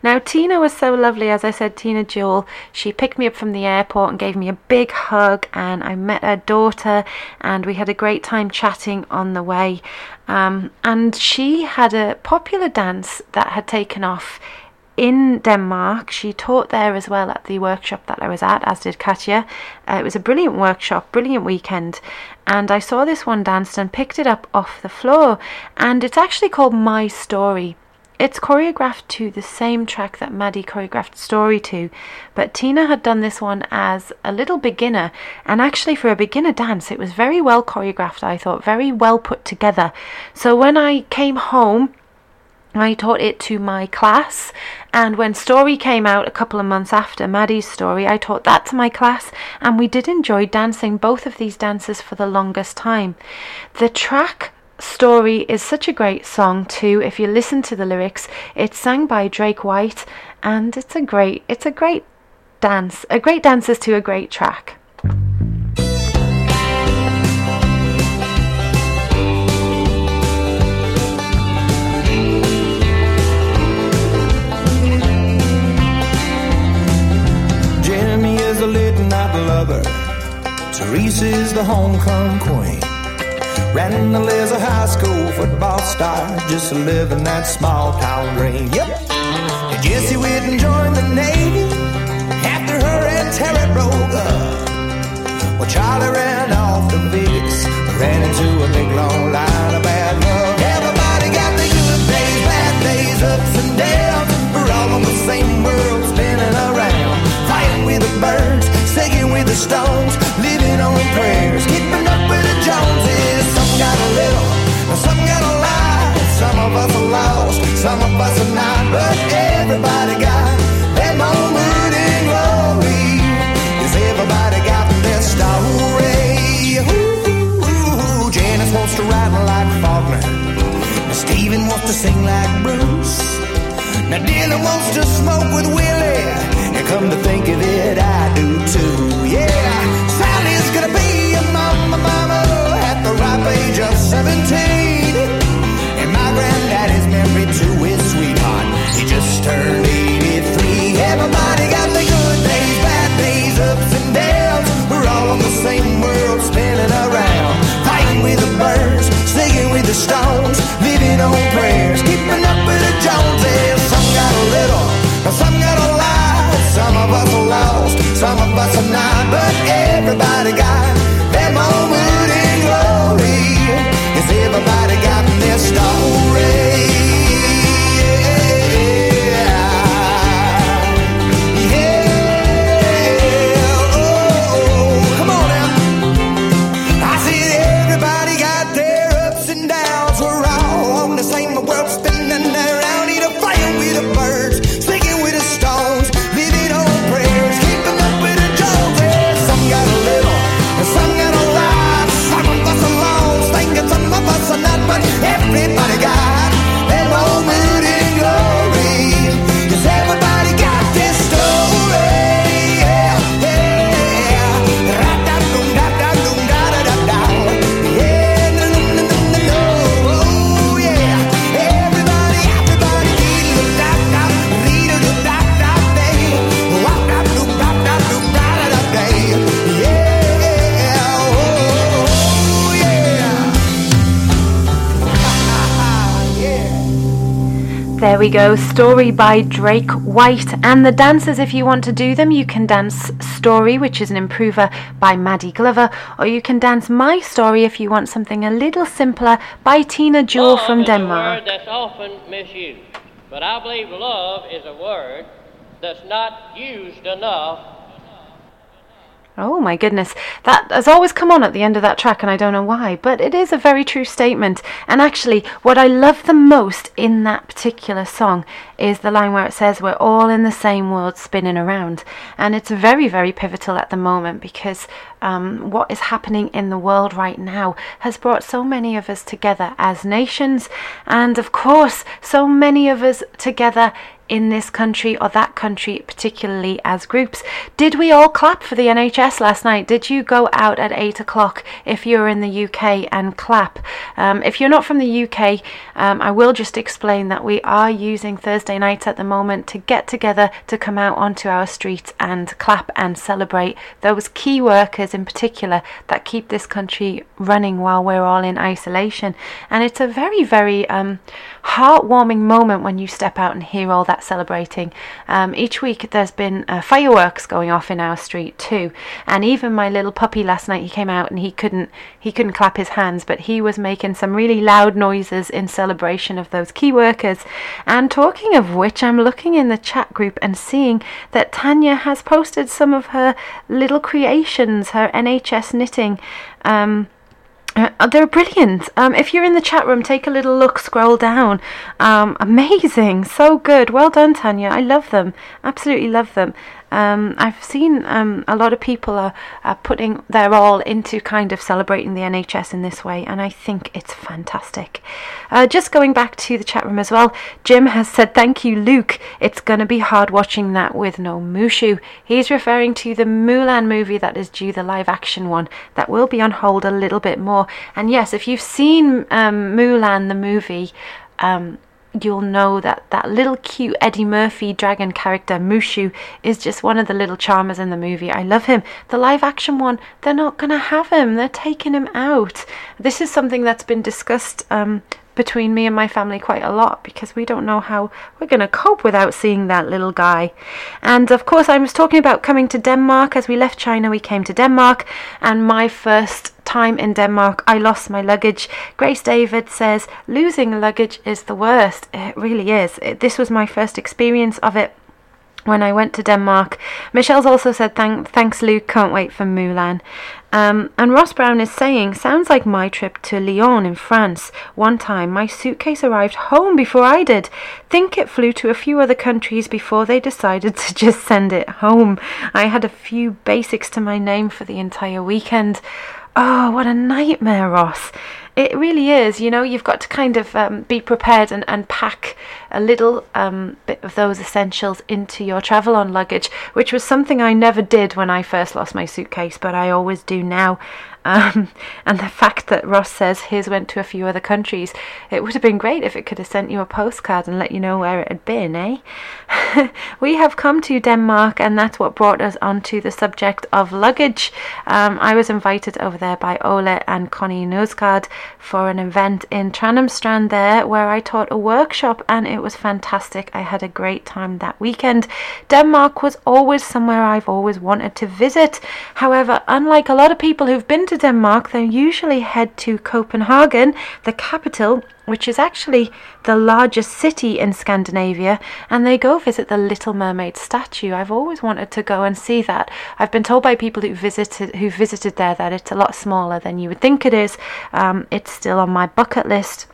Now, Tina was so lovely, as I said, Tina Jewell. She picked me up from the airport and gave me a big hug, and I met her daughter, and we had a great time chatting on the way. Um, and she had a popular dance that had taken off in Denmark. She taught there as well at the workshop that I was at, as did Katja. Uh, it was a brilliant workshop, brilliant weekend. And I saw this one danced and picked it up off the floor. And it's actually called My Story. It's choreographed to the same track that Maddie choreographed Story to, but Tina had done this one as a little beginner, and actually for a beginner dance, it was very well choreographed, I thought, very well put together. So when I came home, I taught it to my class, and when Story came out a couple of months after Maddie's story, I taught that to my class, and we did enjoy dancing both of these dances for the longest time. The track Story is such a great song too. If you listen to the lyrics, it's sung by Drake White, and it's a great, it's a great dance, a great dances to a great track. Lover. Teresa is the homecoming queen. Randall is a high school football star, just living in that small town dream. Yep. And Jesse Whitten joined the Navy after her and Terry broke up. Well, Charlie ran off to Vegas, ran into a big long line of bad love. Everybody got the good days, bad days, ups and downs. We're all on the same world, spinning around, fighting with the birds, with the stones, living on prayers, keeping up with the Joneses. Some got a little, some got a lot. Some of us are lost, some of us are not, but everybody got that moment in glory. Cause everybody got their story. Ooh, Janice wants to ride like Faulkner. Steven wants to sing like Bruce. Now Dylan wants to smoke with Willie. And come to think of it, I do too. Yeah, Sally's gonna be a mama, mama at the ripe age of 17. And my granddaddy's married to his sweetheart. He just turned 83. Everybody got the good days, bad days, ups and downs. We're all on the same world, spinning around. Fighting with the birds, singing with the stones, living on prayers, keeping up with got a little, some got a lot. Some of us are lost, some of us are not, but everybody got their moment in glory. Yes, everybody got their story. We go, Story by Drake White. And the dances, if you want to do them, you can dance Story, which is an improver by Maddie Glover, or you can dance My Story if you want something a little simpler by Tina Jewell Love from Denmark. that's often misused, but I believe love is a word that's not used enough Oh my goodness. That has always come on at the end of that track, and I don't know why, but it is a very true statement. And actually, what I love the most in that particular song is the line where it says, We're all in the same world spinning around. And it's very, very pivotal at the moment because um, what is happening in the world right now has brought so many of us together as nations, and of course, so many of us together in this country or that country, particularly as groups. Did we all clap for the NHS last night? Did you go out at eight o'clock if you're in the UK and clap? Um, if you're not from the UK, um, I will just explain that we are using Thursday nights at the moment to get together to come out onto our streets and clap and celebrate those key workers in particular that keep this country running while we're all in isolation. And it's a very, very um, heartwarming moment when you step out and hear all that celebrating. Um, each week there's been uh, fireworks going off in our street too, and even my little puppy last night he came out and he couldn't he couldn't clap his hands, but he was making some really loud noises in celebration of those key workers. And talking of which, I'm looking in the chat group and seeing that Tanya has posted some of her little creations, her NHS knitting. Um, uh, they're brilliant. Um, if you're in the chat room, take a little look, scroll down. Um, amazing, so good. Well done, Tanya. I love them. Absolutely love them. Um, I've seen um, a lot of people are, are putting their all into kind of celebrating the NHS in this way, and I think it's fantastic. Uh, just going back to the chat room as well, Jim has said, Thank you, Luke. It's going to be hard watching that with no Mushu. He's referring to the Mulan movie that is due, the live action one, that will be on hold a little bit more. And yes, if you've seen um, Mulan, the movie, um, you'll know that that little cute Eddie Murphy dragon character Mushu is just one of the little charmers in the movie. I love him. The live action one, they're not going to have him. They're taking him out. This is something that's been discussed um, between me and my family quite a lot because we don't know how we're going to cope without seeing that little guy. And of course, I was talking about coming to Denmark. As we left China, we came to Denmark, and my first time in Denmark, I lost my luggage. Grace David says, losing luggage is the worst. It really is. This was my first experience of it when I went to Denmark. Michelle's also said, Thank, thanks, Luke, can't wait for Mulan. Um, and Ross Brown is saying, sounds like my trip to Lyon in France. One time, my suitcase arrived home before I did. Think it flew to a few other countries before they decided to just send it home. I had a few basics to my name for the entire weekend. Oh, what a nightmare, Ross. It really is. You know, you've got to kind of um, be prepared and, and pack a little um, bit of those essentials into your travel on luggage, which was something I never did when I first lost my suitcase, but I always do now. Um, and the fact that Ross says his went to a few other countries, it would have been great if it could have sent you a postcard and let you know where it had been, eh? we have come to Denmark, and that's what brought us onto the subject of luggage. Um, I was invited over there by Ole and Connie Nosgard for an event in Tranum Strand there, where I taught a workshop, and it was fantastic. I had a great time that weekend. Denmark was always somewhere I've always wanted to visit. However, unlike a lot of people who've been to Denmark, they usually head to Copenhagen, the capital, which is actually the largest city in Scandinavia, and they go visit the Little Mermaid statue. I've always wanted to go and see that. I've been told by people who visited who visited there that it's a lot smaller than you would think it is. Um, it's still on my bucket list.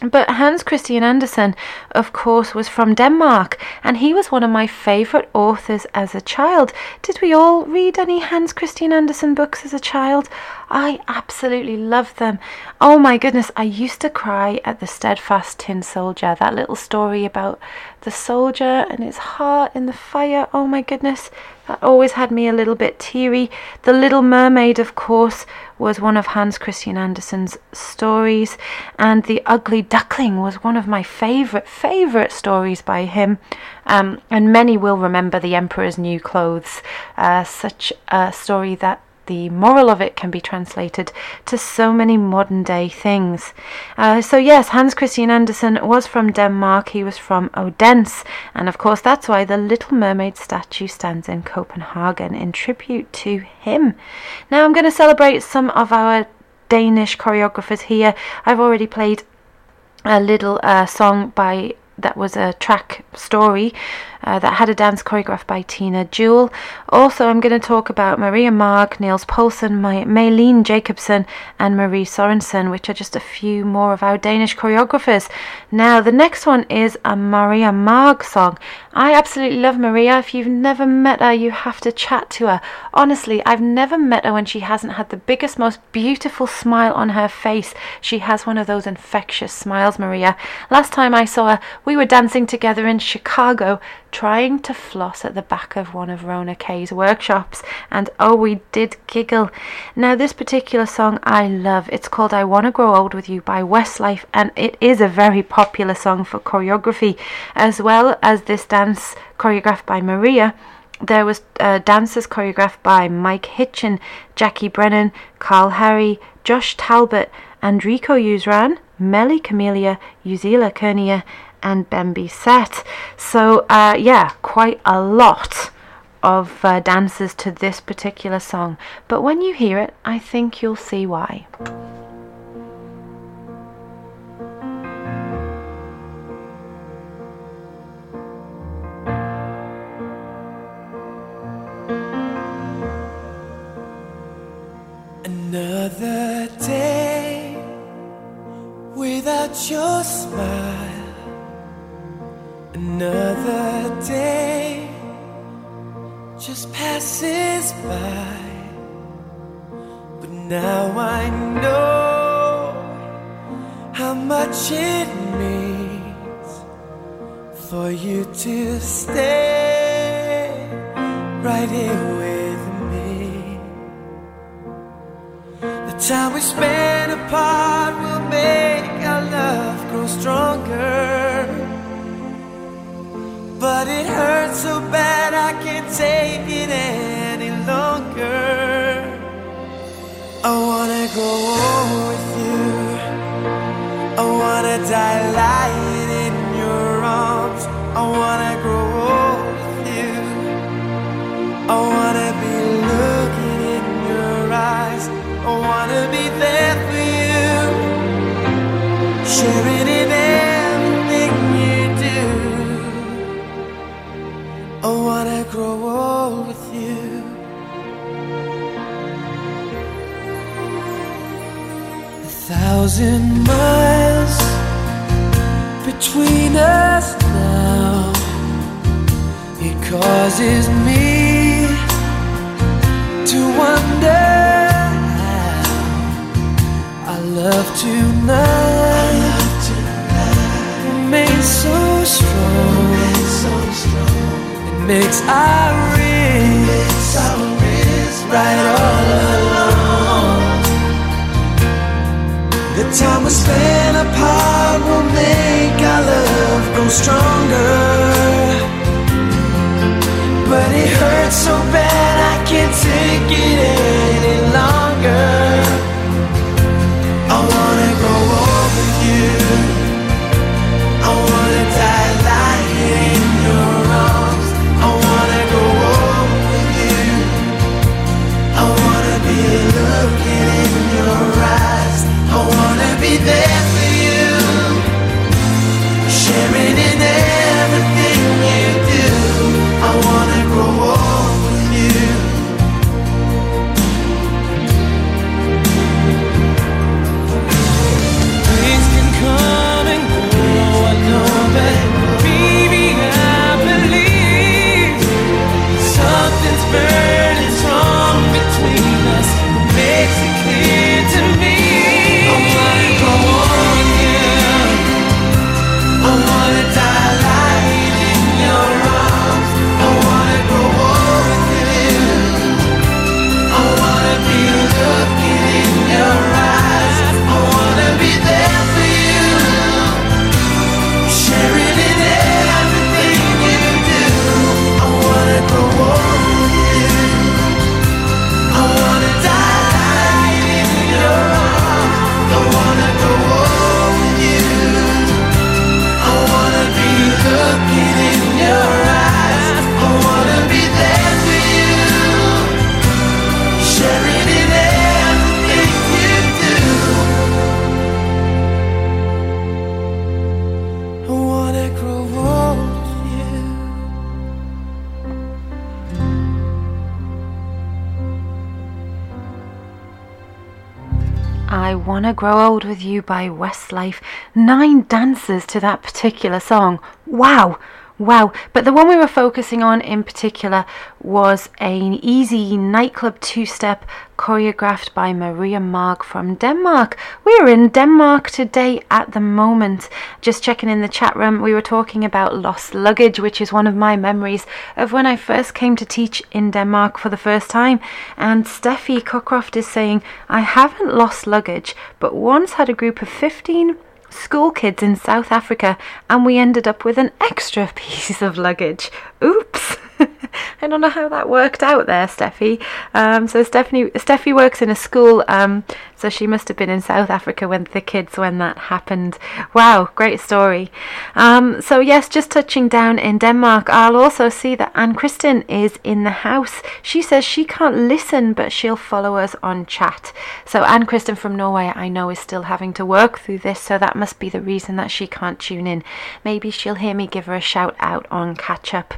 But Hans Christian Andersen, of course, was from Denmark, and he was one of my favourite authors as a child. Did we all read any Hans Christian Andersen books as a child? I absolutely loved them. Oh my goodness, I used to cry at The Steadfast Tin Soldier, that little story about the soldier and his heart in the fire. Oh my goodness, that always had me a little bit teary. The Little Mermaid, of course, was one of Hans Christian Andersen's stories, and The Ugly Duckling was one of my favourite, favourite stories by him. Um, and many will remember The Emperor's New Clothes, uh, such a story that the moral of it can be translated to so many modern day things. Uh, so, yes, Hans Christian Andersen was from Denmark, he was from Odense, and of course, that's why the Little Mermaid statue stands in Copenhagen in tribute to him. Now, I'm going to celebrate some of our Danish choreographers here. I've already played a little uh, song by that was a track story uh, that had a dance choreographed by Tina Jewell. Also, I'm going to talk about Maria Maag, Niels Poulsen, My- Maylene Jacobson, and Marie Sorensen, which are just a few more of our Danish choreographers. Now, the next one is a Maria Maag song. I absolutely love Maria. If you've never met her, you have to chat to her. Honestly, I've never met her when she hasn't had the biggest, most beautiful smile on her face. She has one of those infectious smiles, Maria. Last time I saw her, we were dancing together in Chicago, trying to floss at the back of one of Rona Kay's workshops, and oh, we did giggle. Now, this particular song I love. It's called I Wanna Grow Old With You by Westlife, and it is a very popular song for choreography, as well as this dance choreographed by Maria. There was uh, dances choreographed by Mike Hitchin, Jackie Brennan, Carl Harry, Josh Talbot, Enrico Usran, Melly Camellia, Uzila Kernia, and Bambi Set. So, uh, yeah, quite a lot of uh, dances to this particular song. But when you hear it, I think you'll see why. Another day without your smile. Another day just passes by. But now I know how much it means for you to stay right here with me. The time we spend apart will make our love grow stronger. But it hurts so bad I can't take it any longer. I wanna go with you. I wanna die lying in your arms. I wanna grow old with you. I wanna be looking in your eyes. I wanna be there for you. Sharing in I wanna grow old with you. A thousand miles between us now. It causes me to wonder how our love tonight remains so strong. Makes our wrists right all alone. The time we spend apart will make our love grow stronger. But it hurts so bad I can't take it any Grow Old With You by Westlife. Nine dances to that particular song. Wow! Wow. But the one we were focusing on in particular was an easy nightclub two step choreographed by Maria Maag from Denmark. We are in Denmark today at the moment. Just checking in the chat room, we were talking about lost luggage, which is one of my memories of when I first came to teach in Denmark for the first time. And Steffi Cockcroft is saying, I haven't lost luggage, but once had a group of 15 school kids in South Africa and we ended up with an extra piece of luggage. Oops. I don't know how that worked out there, Steffi. Um, so Stephanie, Steffi works in a school, um, so she must have been in South Africa with the kids when that happened. Wow, great story. Um, so yes, just touching down in Denmark, I'll also see that Anne Kristen is in the house. She says she can't listen, but she'll follow us on chat. So Anne Kristen from Norway, I know, is still having to work through this, so that must be the reason that she can't tune in. Maybe she'll hear me give her a shout out on catch up.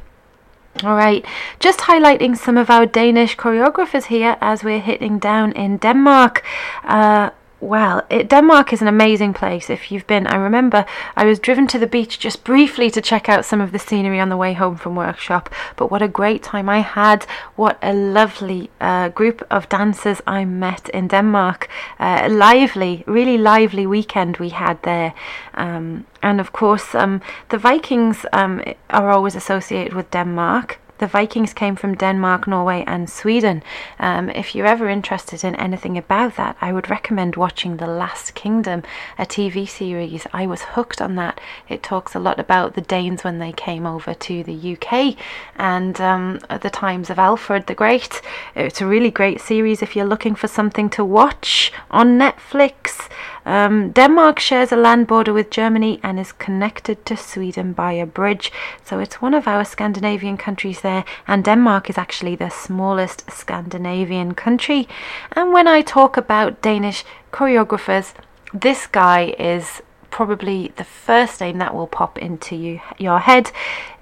All right, just highlighting some of our Danish choreographers here as we're hitting down in Denmark. Uh, well, it, Denmark is an amazing place. If you've been, I remember I was driven to the beach just briefly to check out some of the scenery on the way home from workshop. But what a great time I had! What a lovely uh, group of dancers I met in Denmark. Uh, lively, really lively weekend we had there. Um, and of course, um, the Vikings um, are always associated with Denmark. The Vikings came from Denmark, Norway, and Sweden. Um, if you're ever interested in anything about that, I would recommend watching The Last Kingdom, a TV series. I was hooked on that. It talks a lot about the Danes when they came over to the UK and um, the times of Alfred the Great. It's a really great series if you're looking for something to watch on Netflix. Um, Denmark shares a land border with Germany and is connected to Sweden by a bridge. So it's one of our Scandinavian countries there, and Denmark is actually the smallest Scandinavian country. And when I talk about Danish choreographers, this guy is probably the first name that will pop into you, your head.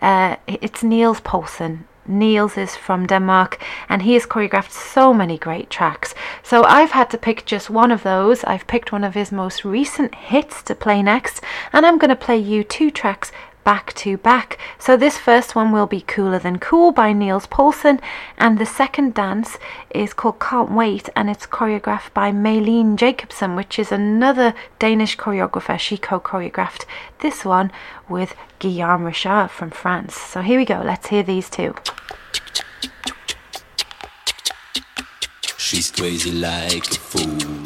Uh, it's Niels Poulsen. Niels is from Denmark and he has choreographed so many great tracks. So I've had to pick just one of those. I've picked one of his most recent hits to play next, and I'm going to play you two tracks back to back. So this first one will be Cooler Than Cool by Niels Poulsen, and the second dance is called Can't Wait, and it's choreographed by Maylene Jacobson, which is another Danish choreographer. She co-choreographed this one with Guillaume Richard from France. So here we go. Let's hear these two. She's crazy like a fool.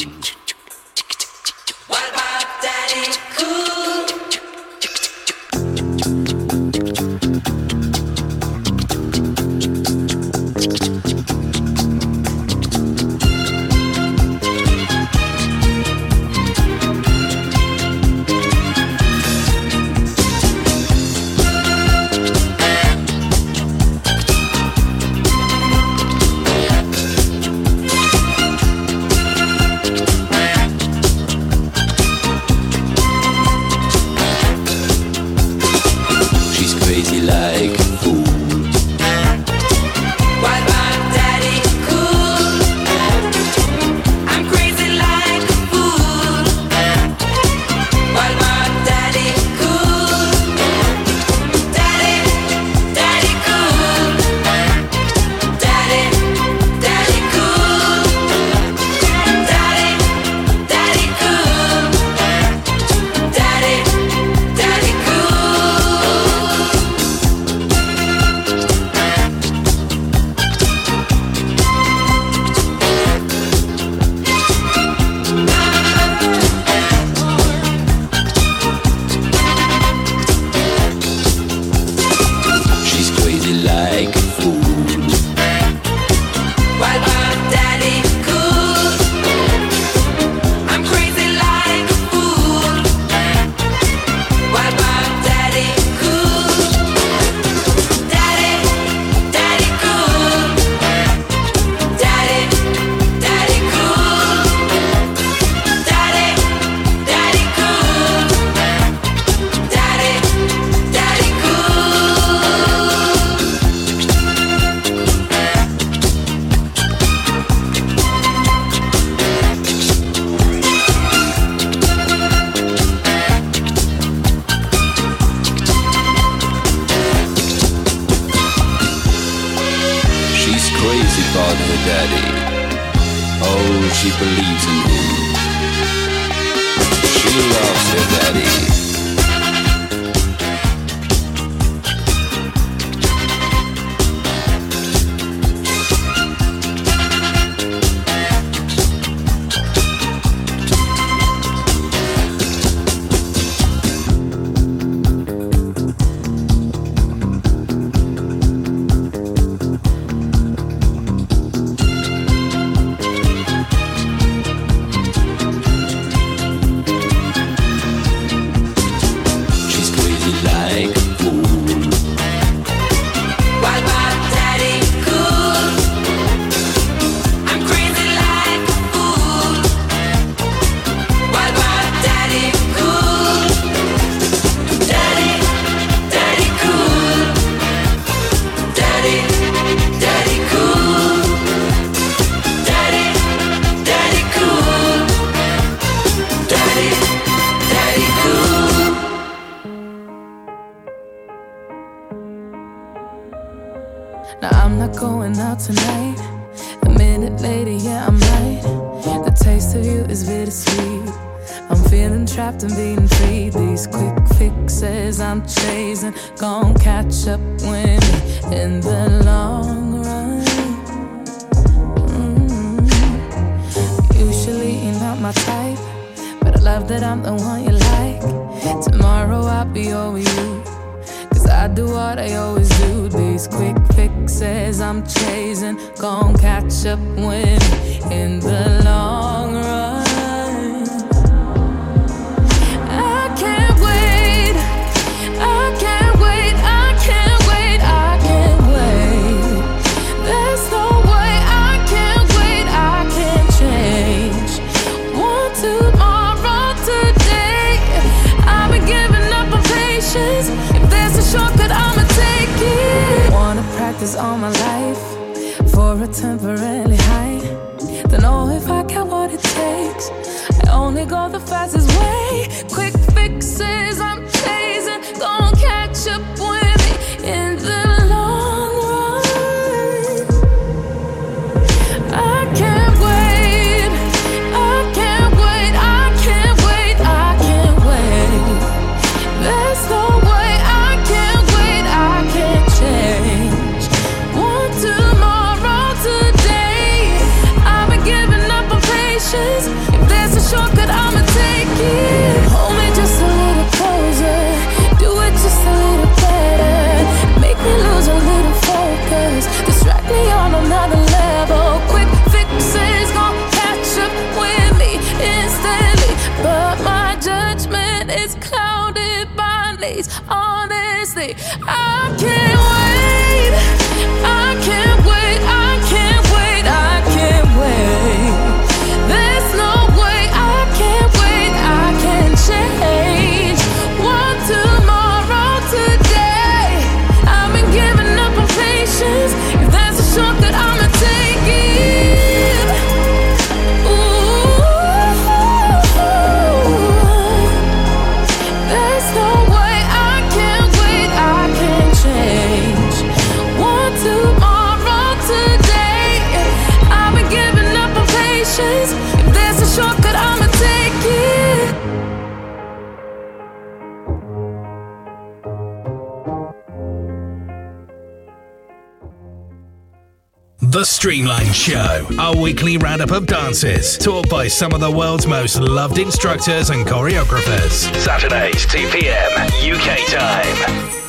taught by some of the world's most loved instructors and choreographers. Saturdays, 2 p.m. UK time.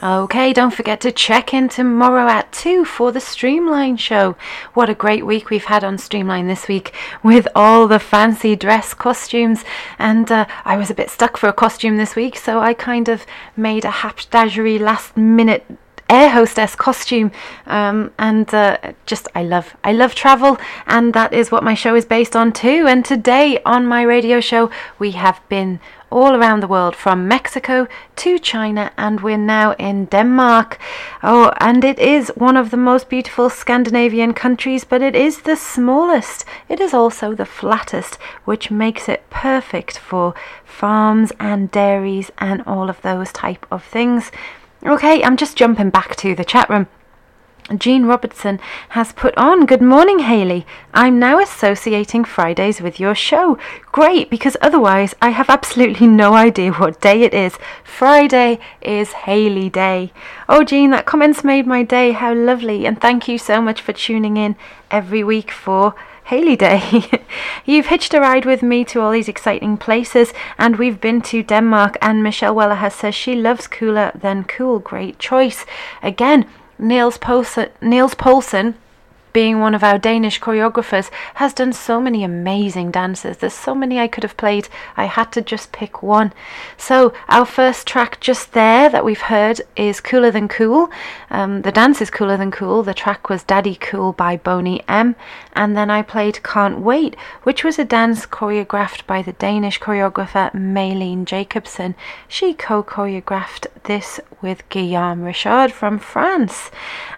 Okay, don't forget to check in tomorrow at 2 for the Streamline show. What a great week we've had on Streamline this week with all the fancy dress costumes. And uh, I was a bit stuck for a costume this week, so I kind of made a hapdagery last minute air hostess costume. Um, and uh, just, I love, I love travel, and that is what my show is based on too. And today on my radio show, we have been all around the world from Mexico to China, and we're now in Denmark. Oh, and it is one of the most beautiful Scandinavian countries, but it is the smallest. It is also the flattest, which makes it perfect for farms and dairies and all of those type of things. Okay, I'm just jumping back to the chat room. Jean Robertson has put on, Good morning, Haley. I'm now associating Fridays with your show. Great, because otherwise I have absolutely no idea what day it is. Friday is Haley Day. Oh, Jean, that comment's made my day. How lovely. And thank you so much for tuning in every week for Haley Day. You've hitched a ride with me to all these exciting places, and we've been to Denmark. And Michelle Weller has says she loves cooler than cool. Great choice. Again, Niels Poulsen, Niels Poulsen being one of our Danish choreographers, has done so many amazing dances. There's so many I could have played. I had to just pick one. So, our first track just there that we've heard is Cooler Than Cool. Um, the dance is Cooler Than Cool. The track was Daddy Cool by Boney M. And then I played Can't Wait, which was a dance choreographed by the Danish choreographer Maylene Jacobson. She co choreographed this with Guillaume Richard from France.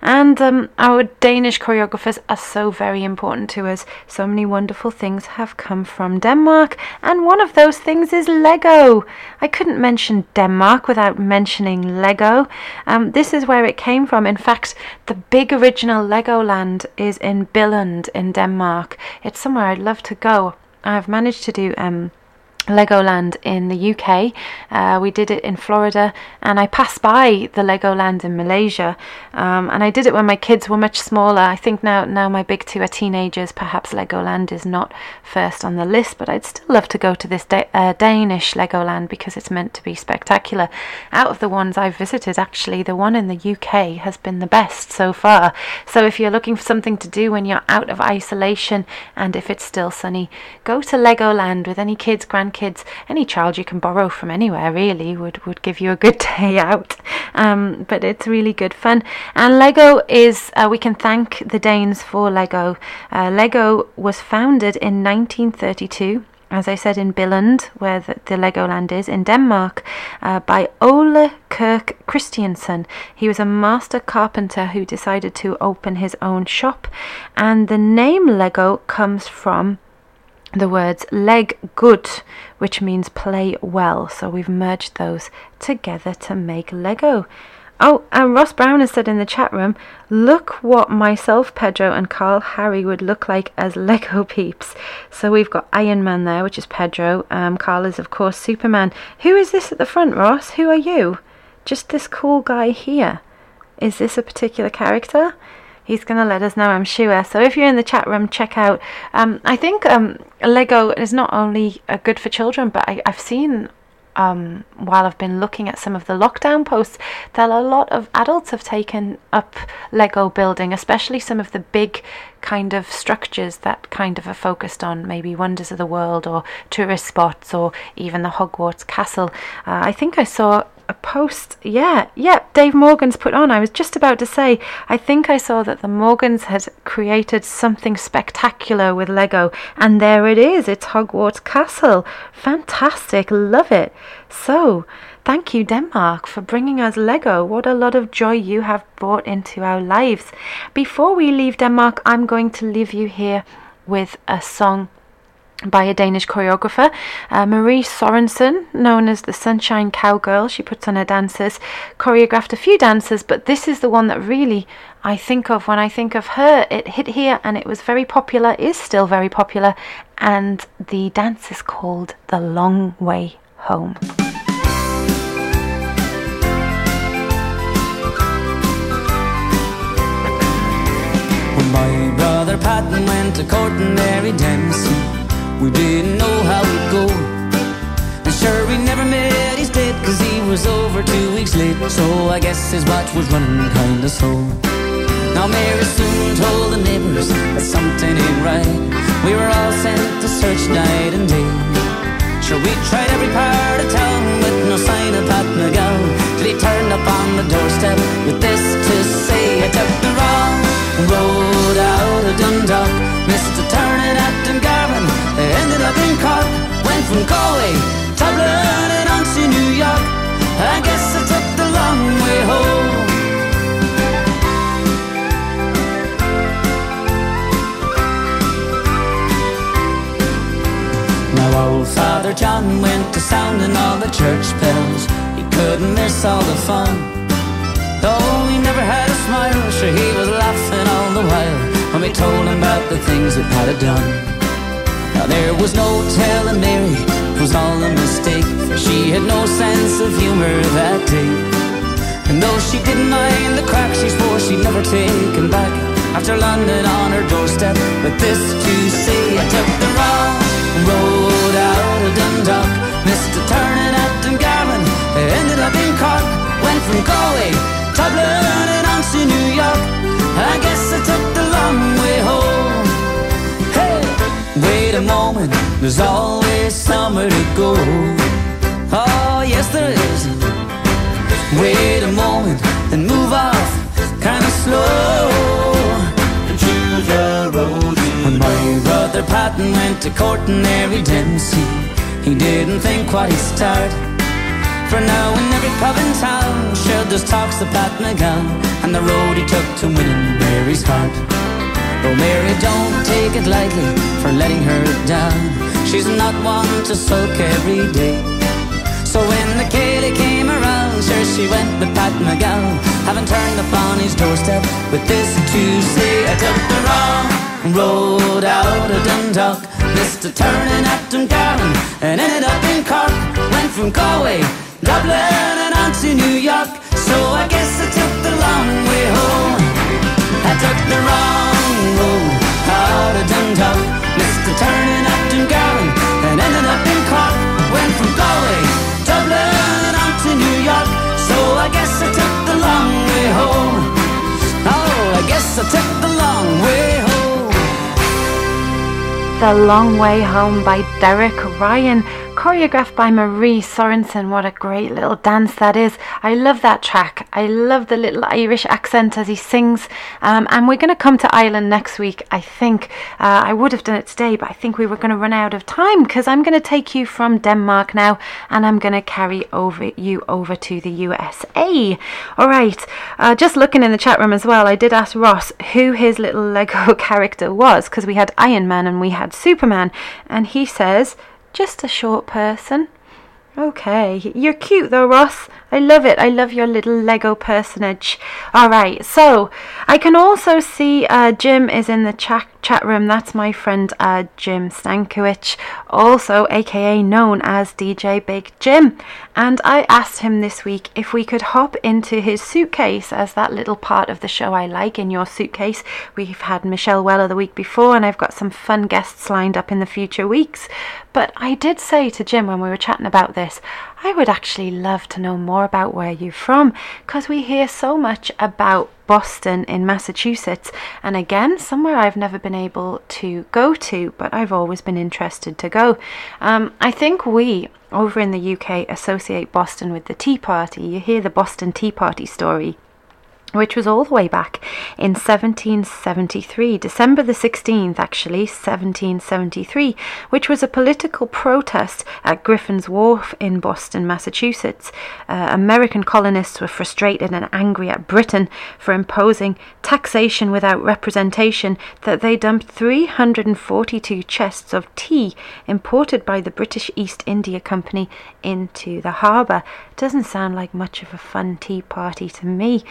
And um, our Danish choreographers are so very important to us. So many wonderful things have come from Denmark, and one of those things is Lego. I couldn't mention Denmark without mentioning Lego. Um, this is where it came from. In fact, the big original Legoland is in Billund in Denmark. It's somewhere I'd love to go. I've managed to do um, Legoland in the UK. Uh, we did it in Florida, and I passed by the Legoland in Malaysia. Um, and I did it when my kids were much smaller. I think now, now my big two are teenagers. Perhaps Legoland is not first on the list, but I'd still love to go to this da- uh, Danish Legoland because it's meant to be spectacular. Out of the ones I've visited, actually, the one in the UK has been the best so far. So if you're looking for something to do when you're out of isolation and if it's still sunny, go to Legoland with any kids, grandkids, any child you can borrow from anywhere. Really would would give you a good day out. Um, but it's really good fun. And Lego is uh, we can thank the Danes for Lego. Uh, Lego was founded in 1932 as I said, in Billund, where the, the Legoland is, in Denmark, uh, by Ole Kirk Christiansen. He was a master carpenter who decided to open his own shop, and the name Lego comes from the words leg good, which means play well. So we've merged those together to make Lego. Oh, and Ross Brown has said in the chat room, look what myself, Pedro, and Carl Harry would look like as Lego peeps. So we've got Iron Man there, which is Pedro. Um, Carl is, of course, Superman. Who is this at the front, Ross? Who are you? Just this cool guy here. Is this a particular character? He's going to let us know, I'm sure. So if you're in the chat room, check out. Um, I think um, Lego is not only uh, good for children, but I, I've seen um, while I've been looking at some of the lockdown posts, that a lot of adults have taken up Lego building, especially some of the big kind of structures that kind of are focused on maybe wonders of the world or tourist spots or even the Hogwarts castle. Uh, I think I saw a post. Yeah, yeah, Dave Morgan's put on. I was just about to say, I think I saw that the Morgans had created something spectacular with Lego, and there it is. It's Hogwarts Castle. Fantastic, love it. So, thank you, Denmark, for bringing us Lego. What a lot of joy you have brought into our lives. Before we leave Denmark, I'm going to leave you here with a song by a Danish choreographer, uh, Marie Sorensen, known as the Sunshine Cowgirl. She puts on her dances, choreographed a few dances, but this is the one that really I think of when I think of her. It hit here and it was very popular, is still very popular, and the dance is called The Long Way Home. When my brother Patton went to court and Mary Dempsey, we didn't know how it'd go. And sure, we never met his date, cause he was over two weeks late. So I guess his watch was running kinda slow. Now Mary soon told the neighbors that something ain't right. We were all sent to search night and day. Sure, we tried every part of town with no sign of Pat McGowan. Till he turned up on the doorstep with this to say, I took the wrong road out of Dundalk. A turning at Dungarvan. Ended up in Cork. Went from Galway, Dublin, and on to New York. I guess I took the long way home. Now old Father John went to sounding all the church bells. He couldn't miss all the fun. Though he never had a smile, sure he was laughing all the while when we told him about the things Pat had done. Now there was no telling Mary, was all a mistake, for she had no sense of humor that day. And though she didn't mind the crack, she swore she'd never take him back. After London on her doorstep with this to say, I took the wrong road out of Dundalk, missed a turning at Dungarvan, ended up in Cork, went from Galway, Dublin, and on to New York. I guess I took the long way home. Wait a moment, there's always somewhere to go. Oh, yes, there is. Wait a moment and move off kinda slow. And choose a road. When my brother Patton went to court in Mary Dempsey, he didn't think what he'd start. For now, in every pub in town, sure there's talks of Pat McGowan and the road he took to winning Mary's heart. Oh, Mary, don't take it lightly for letting her down. She's not one to sulk every day. So when the ceili came around, sure she went with Pat McGowan, having turned upon his doorstep with this to say, I took the wrong road out of Dundalk, missed a turning at Dungarvan, and ended up in Cork. Went from Galway, Dublin, and on to New York. So I guess I took the long way home. Took the wrong road out of Dundalk, missed Dungarvan, and ended up in Cork. Went from Galway, Dublin, on to New York. So I guess I took the long way home. Oh, I guess I took the long way home. The Long Way Home by Derek Ryan, choreographed by Marie Sorensen. What a great little dance that is. I love that track. I love the little Irish accent as he sings. Um, and we're going to come to Ireland next week, I think. Uh, I would have done it today, but I think we were going to run out of time because I'm going to take you from Denmark now and I'm going to carry over you over to the USA. All right. Uh, just looking in the chat room as well, I did ask Ross who his little Lego character was because we had Iron Man and we had Superman. And he says, just a short person. Okay, you're cute though, Ross. I love it. I love your little Lego personage. All right, so I can also see uh, Jim is in the chat chat room. That's my friend uh, Jim Stankiewicz, also aka known as DJ Big Jim. And I asked him this week if we could hop into his suitcase as that little part of the show I like in your suitcase. We've had Michelle Weller the week before, and I've got some fun guests lined up in the future weeks. But I did say to Jim when we were chatting about this, I would actually love to know more about where you're from because we hear so much about Boston in Massachusetts, and again, somewhere I've never been able to go to, but I've always been interested to go. Um, I think we over in the UK associate Boston with the Tea Party. You hear the Boston Tea Party story which was all the way back in 1773, December the 16th, actually, 1773, which was a political protest at Griffin's Wharf in Boston, Massachusetts. Uh, American colonists were frustrated and angry at Britain for imposing taxation without representation that they dumped 342 chests of tea imported by the British East India Company into the harbour. Doesn't sound like much of a fun tea party to me.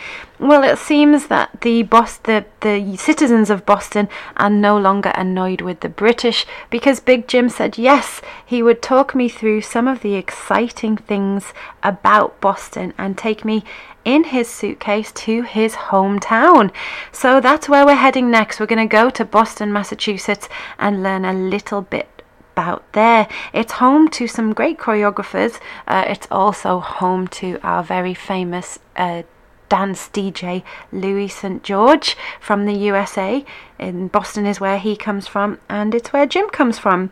Well, it seems that the Bos- the, the citizens of Boston are no longer annoyed with the British because Big Jim said yes, he would talk me through some of the exciting things about Boston and take me in his suitcase to his hometown. So that's where we're heading next. We're going to go to Boston, Massachusetts and learn a little bit about there. It's home to some great choreographers. Uh, it's also home to our very famous uh, dance DJ Louis St. George from the USA. In Boston is where he comes from, and it's where Jim comes from.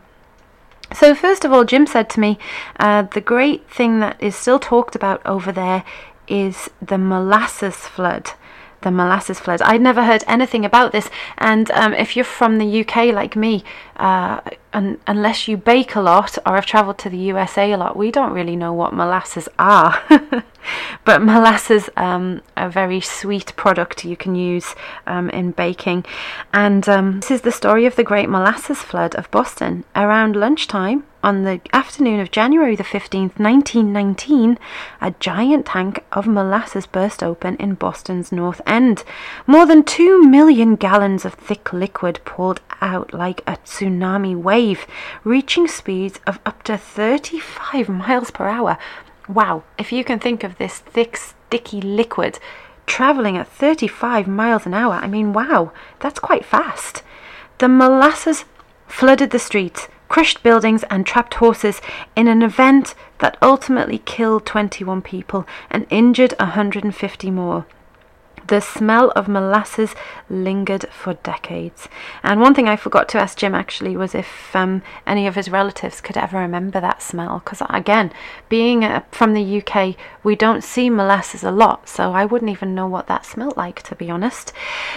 So, first of all, Jim said to me, uh, the great thing that is still talked about over there is the molasses flood. The molasses flood. I'd never heard anything about this, and um, if you're from the UK like me, uh, un- unless you bake a lot or have travelled to the USA a lot, we don't really know what molasses are. but molasses, um, a very sweet product you can use um, in baking. And um, this is the story of the Great Molasses Flood of Boston. Around lunchtime on the afternoon of January the 15th, 1919, a giant tank of molasses burst open in Boston's North End. More than 2 million gallons of thick liquid poured out like a tsunami wave, reaching speeds of up to 35 miles per hour. Wow, if you can think of this thick, sticky liquid travelling at 35 miles an hour, I mean, wow, that's quite fast. The molasses flooded the streets, crushed buildings, and trapped horses in an event that ultimately killed 21 people and injured 150 more. The smell of molasses lingered for decades. And one thing I forgot to ask Jim actually was if um, any of his relatives could ever remember that smell. Because again, being uh, from the UK, we don't see molasses a lot, so I wouldn't even know what that smelled like, to be honest.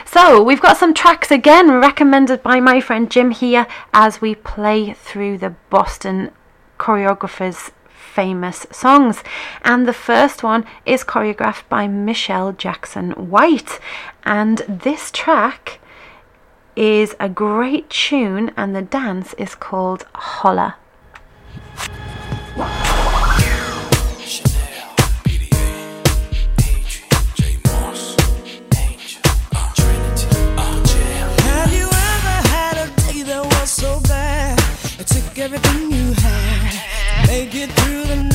So we've got some tracks again recommended by my friend Jim here as we play through the Boston choreographers famous songs. And the first one is choreographed by Michelle Jackson White. And this track is a great tune, and the dance is called Holla. Have everything you to make it through the night.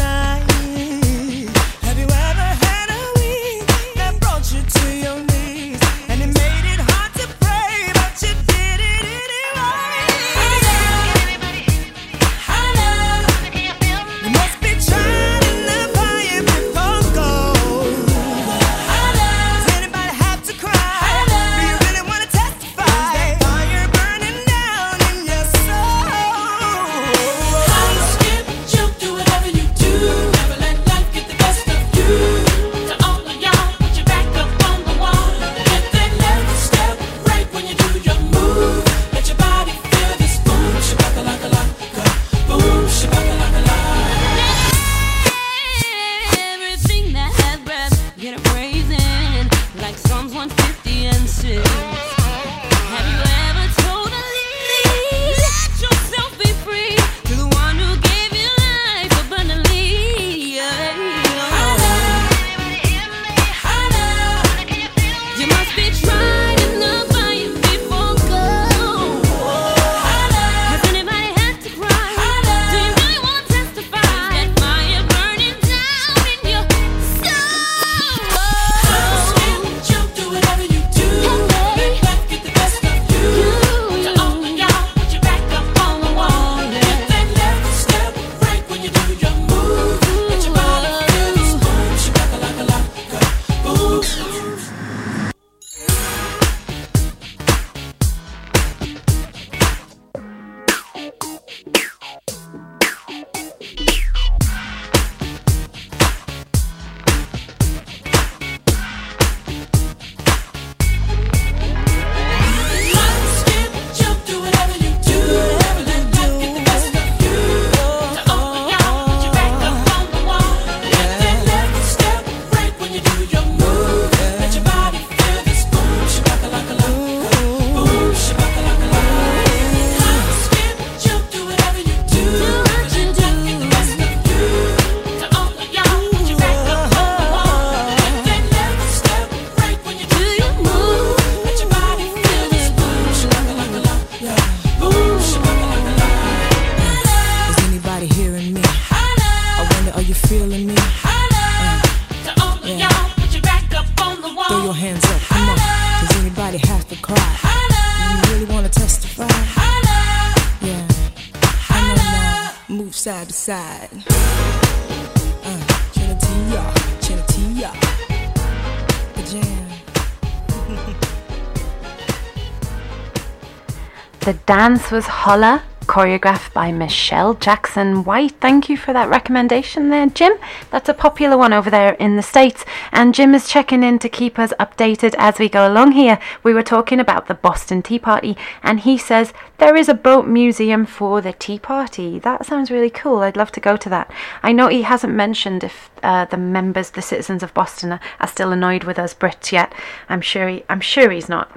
Dance was Holla, choreographed by Michelle Jackson White. Thank you for that recommendation there, Jim. That's a popular one over there in the States. And Jim is checking in to keep us updated as we go along here. We were talking about the Boston Tea Party, and he says there is a boat museum for the Tea Party. That sounds really cool. I'd love to go to that. I know he hasn't mentioned if uh, the members, the citizens of Boston, are, are still annoyed with us Brits yet. I'm sure he, I'm sure he's not.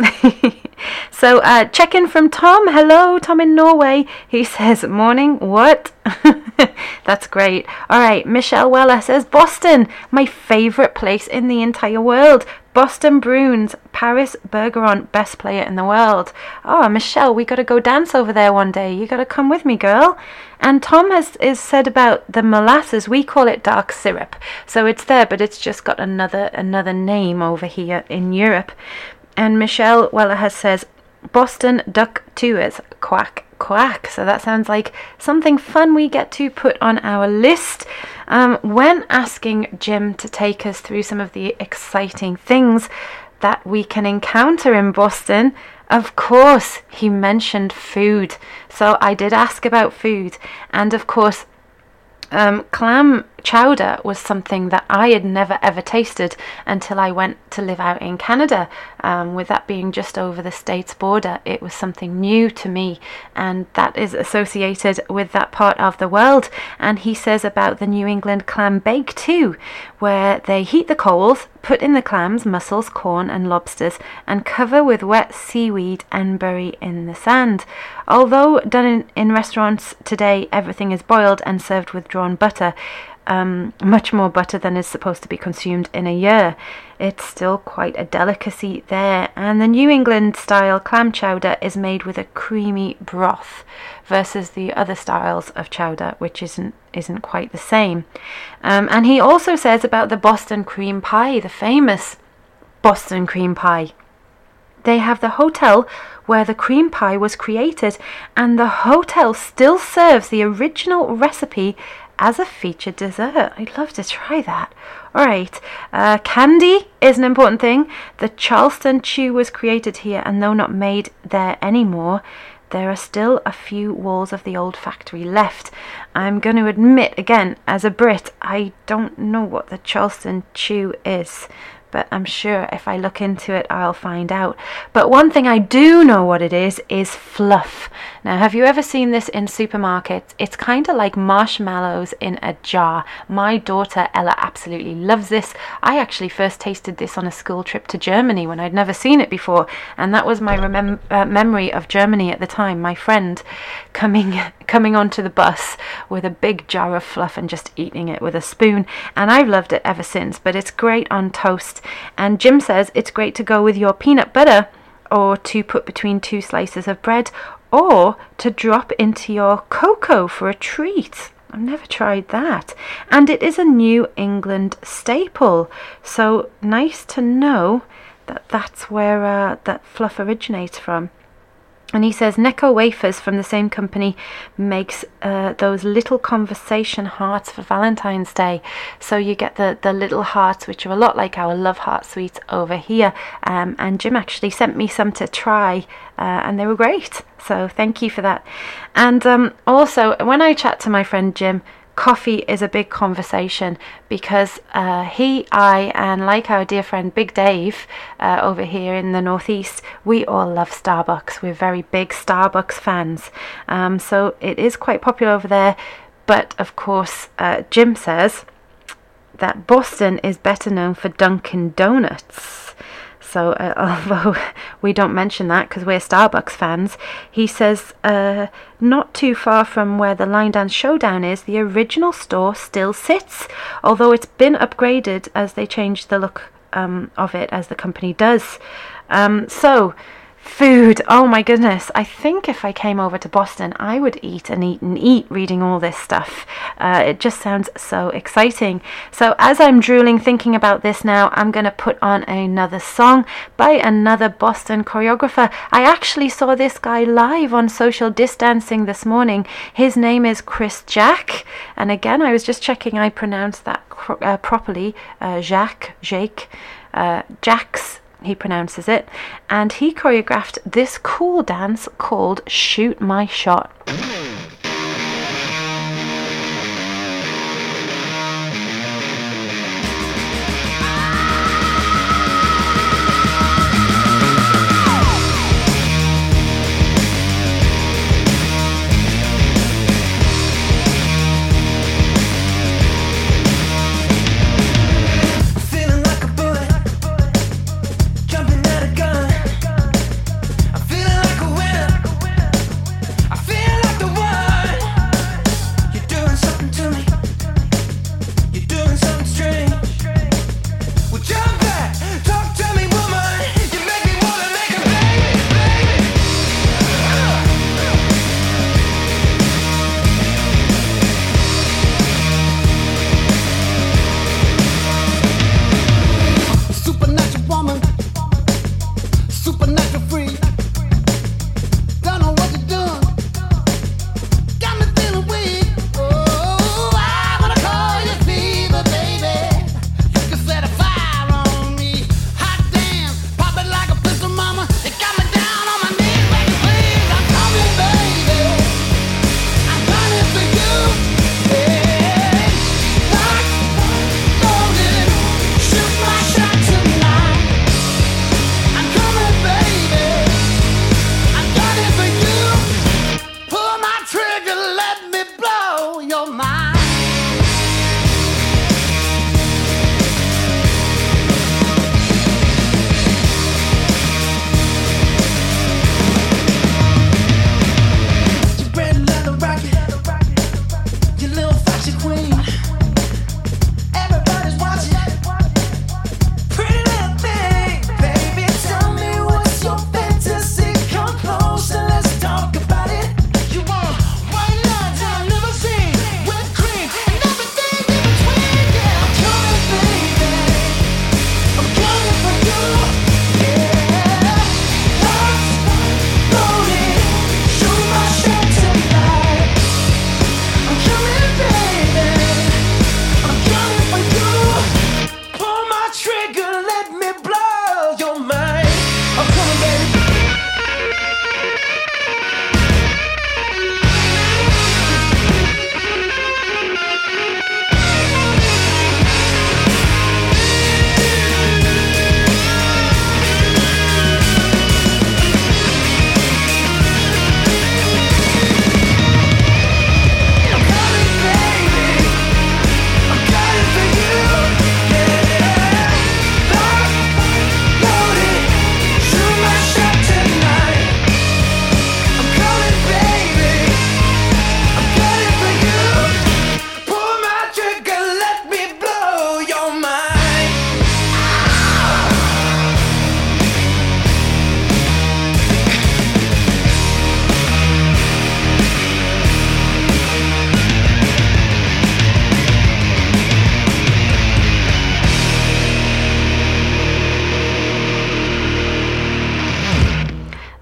so uh, check in from Tom. Hello, Tom in Norway. He says, "Morning. What?" That's great. All right, Michelle Weller says Boston, my favorite place in the entire world. Boston Bruins, Patrice Bergeron, best player in the world. Oh, Michelle, we got to go dance over there one day. You got to come with me, girl. And Tom has is said about the molasses. We call it dark syrup, so it's there, but it's just got another another name over here in Europe. And Michelle Weller has says Boston Duck Tours, quack quack. So that sounds like something fun we get to put on our list. Um, when asking Jim to take us through some of the exciting things that we can encounter in Boston, of course, he mentioned food. So I did ask about food, and of course, um, clam chowder was something that I had never ever tasted until I went to live out in Canada. Um, with that being just over the states border, it was something new to me, and that is associated with that part of the world. And he says about the New England clam bake too, where they heat the coals, put in the clams, mussels, corn, and lobsters, and cover with wet seaweed and bury in the sand. Although done in, in restaurants today, everything is boiled and served with drawn butter um, much more butter than is supposed to be consumed in a year. It's still quite a delicacy there. And the New England style clam chowder is made with a creamy broth versus the other styles of chowder, which isn't isn't quite the same. Um, and he also says about the Boston cream pie, the famous Boston cream pie. They have the hotel where the cream pie was created, and the hotel still serves the original recipe as a featured dessert. I'd love to try that. All right, uh, candy is an important thing. The Charleston Chew was created here, and though not made there anymore, there are still a few walls of the old factory left. I'm going to admit, again, as a Brit, I don't know what the Charleston Chew is but I'm sure if I look into it, I'll find out. But one thing I do know what it is is fluff. Now, have you ever seen this in supermarkets? It's kind of like marshmallows in a jar. My daughter Ella absolutely loves this. I actually first tasted this on a school trip to Germany when I'd never seen it before, and that was my remem- uh, memory of Germany at the time. My friend coming coming onto the bus with a big jar of fluff and just eating it with a spoon, and I've loved it ever since. But it's great on toast, and Jim says it's great to go with your peanut butter or to put between two slices of bread or to drop into your cocoa for a treat. I've never tried that. And it is a New England staple. So nice to know that that's where uh, that fluff originates from. And he says Necco Wafers from the same company makes uh, those little conversation hearts for Valentine's Day. So you get the, the little hearts, which are a lot like our Love Heart sweets over here. Um, and Jim actually sent me some to try, uh, and they were great. So thank you for that. And um, also, when I chat to my friend Jim, coffee is a big conversation because uh, he, I, and like our dear friend Big Dave uh, over here in the Northeast, we all love Starbucks. We're very big Starbucks fans. Um, so it is quite popular over there. But of course, uh, Jim says that Boston is better known for Dunkin' Donuts. So, uh, although we don't mention that because we're Starbucks fans, he says uh, not too far from where the Line Dance Showdown is, the original store still sits, although it's been upgraded as they change the look um, of it as the company does. Um, so, Food. Oh my goodness. I think if I came over to Boston, I would eat and eat and eat reading all this stuff. Uh, it just sounds so exciting. So, as I'm drooling thinking about this now, I'm going to put on another song by another Boston choreographer. I actually saw this guy live on social distancing this morning. His name is Chris Jack. And again, I was just checking I pronounced that uh, properly. Uh, Jacques, Jake, uh, Jax he pronounces it, and he choreographed this cool dance called Shoot My Shot.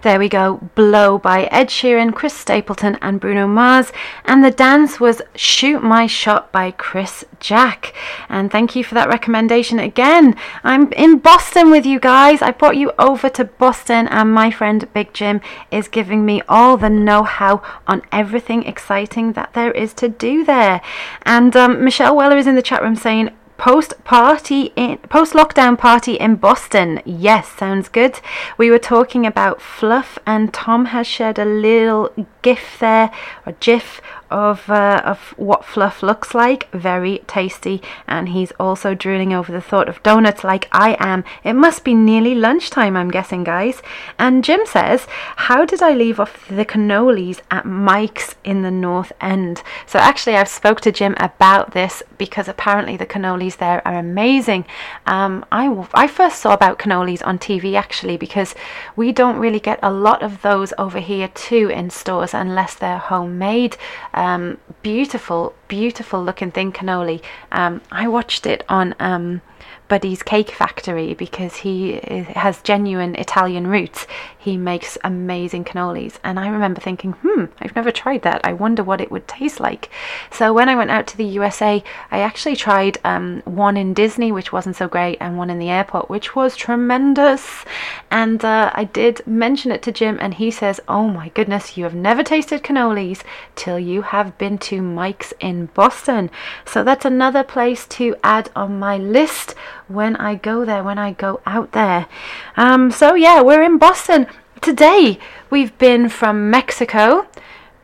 There we go, Blow by Ed Sheeran, Chris Stapleton, and Bruno Mars. And the dance was Shoot My Shot by Chris Jack. And thank you for that recommendation again. I'm in Boston with you guys. I brought you over to Boston, and my friend Big Jim is giving me all the know how on everything exciting that there is to do there. And um, Michelle Weller is in the chat room saying, post party in post lockdown party in Boston. Yes, sounds good. We were talking about fluff, and Tom has shared a little gif there or gif of uh, of what fluff looks like. Very tasty, and he's also drooling over the thought of donuts like I am. It must be nearly lunchtime, I'm guessing, guys. And Jim says, "How did I leave off the cannolis at Mike's in the North End?" So actually, I've spoke to Jim about this because apparently the cannolis there are amazing. Um, I I first saw about cannolis on TV actually because we don't really get a lot of those over here too in stores unless they're homemade. Um, beautiful, beautiful looking thing cannoli. Um, I watched it on um, Buddy's Cake Factory because he has genuine Italian roots. He makes amazing cannolis, and I remember thinking, hmm, I've never tried that. I wonder what it would taste like. So when I went out to the USA, I actually tried um, one in Disney, which wasn't so great, and one in the airport, which was tremendous. And uh, I did mention it to Jim, and he says, "Oh my goodness, you have never tasted cannolis till you have been to Mike's in Boston." So that's another place to add on my list when I go there, when I go out there. Um, so yeah, we're in Boston today. We've been from Mexico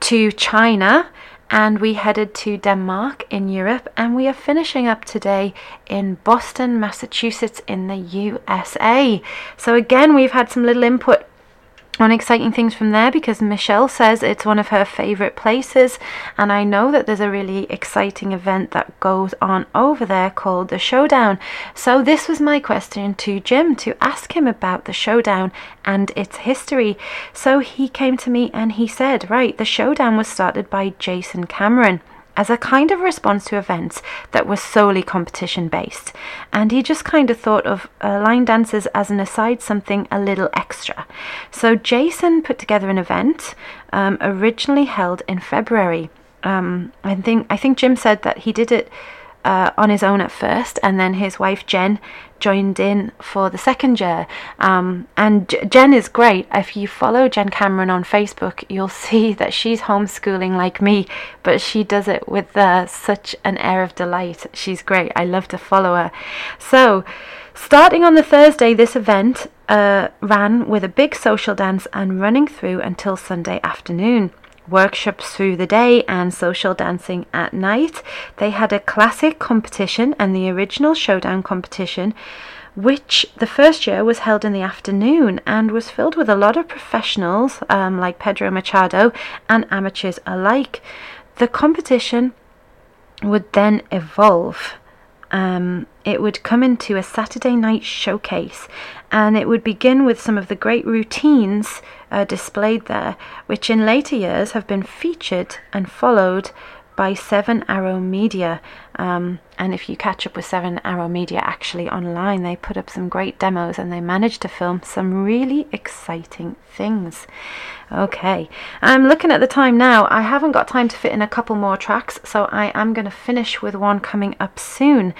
to China and we headed to Denmark in Europe and we are finishing up today in Boston, Massachusetts in the USA. So again, we've had some little input on exciting things from there because Michelle says it's one of her favorite places and I know that there's a really exciting event that goes on over there called the Showdown. So this was my question to Jim to ask him about the Showdown and its history. So he came to me and he said, "Right, the Showdown was started by Jason Cameron." As a kind of response to events that were solely competition based. And he just kind of thought of uh, line dances as an aside, something a little extra. So Jason put together an event um, originally held in February. Um, I think I think Jim said that he did it uh, on his own at first, and then his wife Jen joined in for the second year. Um, and J- Jen is great. If you follow Jen Cameron on Facebook, you'll see that she's homeschooling like me, but she does it with uh, such an air of delight. She's great. I love to follow her. So, starting on the Thursday, this event uh, ran with a big social dance and running through until Sunday afternoon workshops through the day and social dancing at night. They had a classic competition and the original showdown competition, which the first year was held in the afternoon and was filled with a lot of professionals um, like Pedro Machado and amateurs alike. The competition would then evolve. Um, it would come into a Saturday night showcase and it would begin with some of the great routines uh, displayed there, which in later years have been featured and followed by Seven Arrow Media. Um, and if you catch up with Seven Arrow Media actually online, they put up some great demos and they managed to film some really exciting things. Okay, I'm looking at the time now. I haven't got time to fit in a couple more tracks, so I am going to finish with one coming up soon.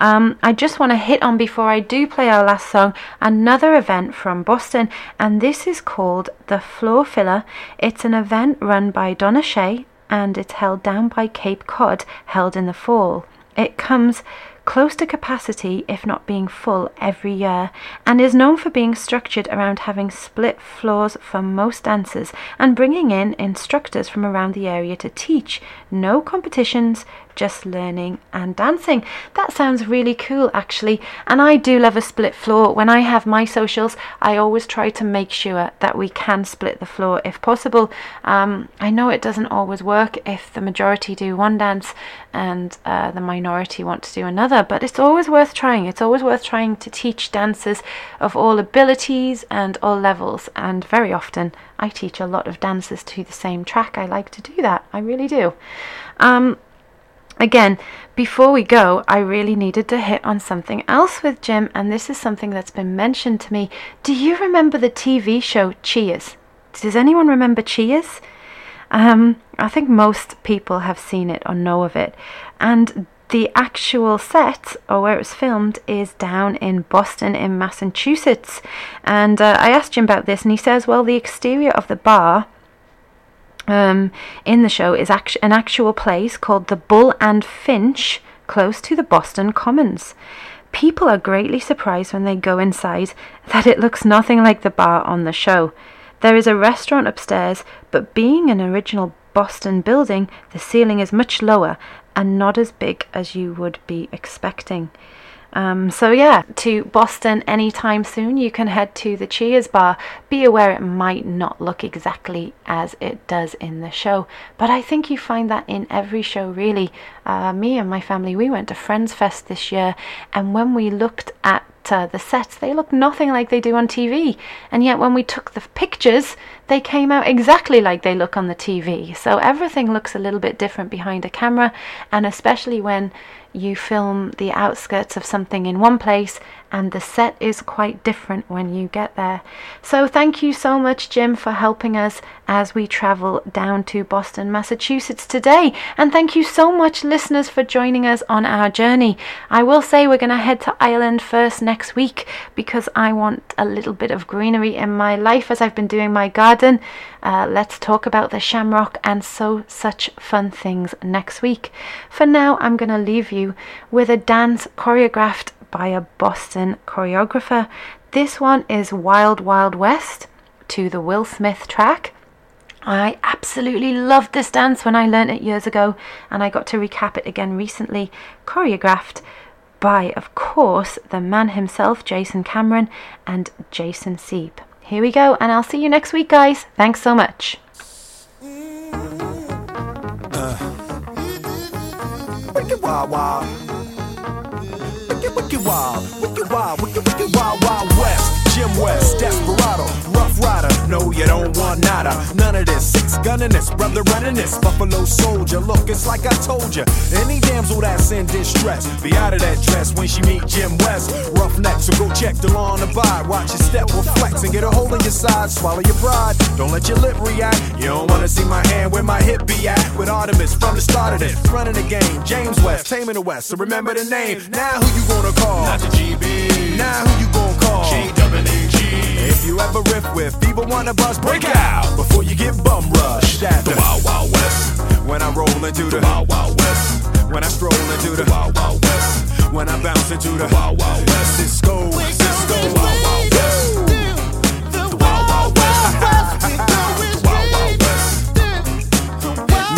Um, I just want to hit on before I do play our last song another event from Boston, and this is called the Floor Filler. It's an event run by Donna Shea and it's held down by Cape Cod, held in the fall. It comes close to capacity, if not being full, every year, and is known for being structured around having split floors for most dancers and bringing in instructors from around the area to teach. No competitions, just learning and dancing. That sounds really cool, actually. And I do love a split floor. When I have my socials, I always try to make sure that we can split the floor if possible. Um, I know it doesn't always work if the majority do one dance and uh, the minority want to do another, but it's always worth trying. It's always worth trying to teach dancers of all abilities and all levels. And very often, I teach a lot of dancers to the same track. I like to do that. I really do. Um, Again, before we go, I really needed to hit on something else with Jim, and this is something that's been mentioned to me. Do you remember the TV show Cheers? Does anyone remember Cheers? Um, I think most people have seen it or know of it. And the actual set, or where it was filmed, is down in Boston, in Massachusetts. And uh, I asked Jim about this, and he says, well, the exterior of the bar um, in the show is an actual place called the Bull and Finch, close to the Boston Commons. People are greatly surprised when they go inside that it looks nothing like the bar on the show. There is a restaurant upstairs, but being an original Boston building, the ceiling is much lower and not as big as you would be expecting. Um, so yeah, to Boston anytime soon, you can head to the Cheers bar. Be aware it might not look exactly as it does in the show, but I think you find that in every show really. Uh, me and my family, we went to Friends Fest this year, and when we looked at uh, the sets, they look nothing like they do on TV. And yet, when we took the pictures, they came out exactly like they look on the TV. So everything looks a little bit different behind a camera, and especially when you film the outskirts of something in one place and the set is quite different when you get there. So, thank you so much, Jim, for helping us as we travel down to Boston, Massachusetts today. And thank you so much, listeners, for joining us on our journey. I will say we're going to head to Ireland first next week because I want a little bit of greenery in my life as I've been doing my garden. Uh, let's talk about the shamrock and so such fun things next week. For now, I'm going to leave you with a dance choreographed by a Boston choreographer. This one is Wild Wild West to the Will Smith track. I absolutely loved this dance when I learnt it years ago, and I got to recap it again recently, choreographed by, of course, the man himself, Jason Cameron, and Jason Sieb. Here we go, and I'll see you next week, guys. Thanks so much. Wild. Wild. Wicked wild. Wicked wicked wild wild west. Jim West, Desperado, Rough Rider. No, you don't want nada. None of this. Six gunning this, brother running this. Buffalo soldier. Look, it's like I told you. Any damsel that's in distress, be out of that dress when she meet Jim West. Rough neck, so go check the law on the abide. Watch your step or flex and get a hold of your side. Swallow your pride. Don't let your lip react. You don't wanna see my hand where my hip be at. With Artemus from the start of this. Running the game. James West, taming the West. So remember the name. Now who you gonna call? Not the GB. Now who you gonna call? If you ever riff with one of us, break out before you get bum rushed at the Wild Wild West. When I roll into the Wild Wild West. When I stroll into the Wild Wild West. When I bounce into the Wild Wild West. Sisqo, Sisqo, Wild Wild West. The Wild Wild West. The Wild Wild West.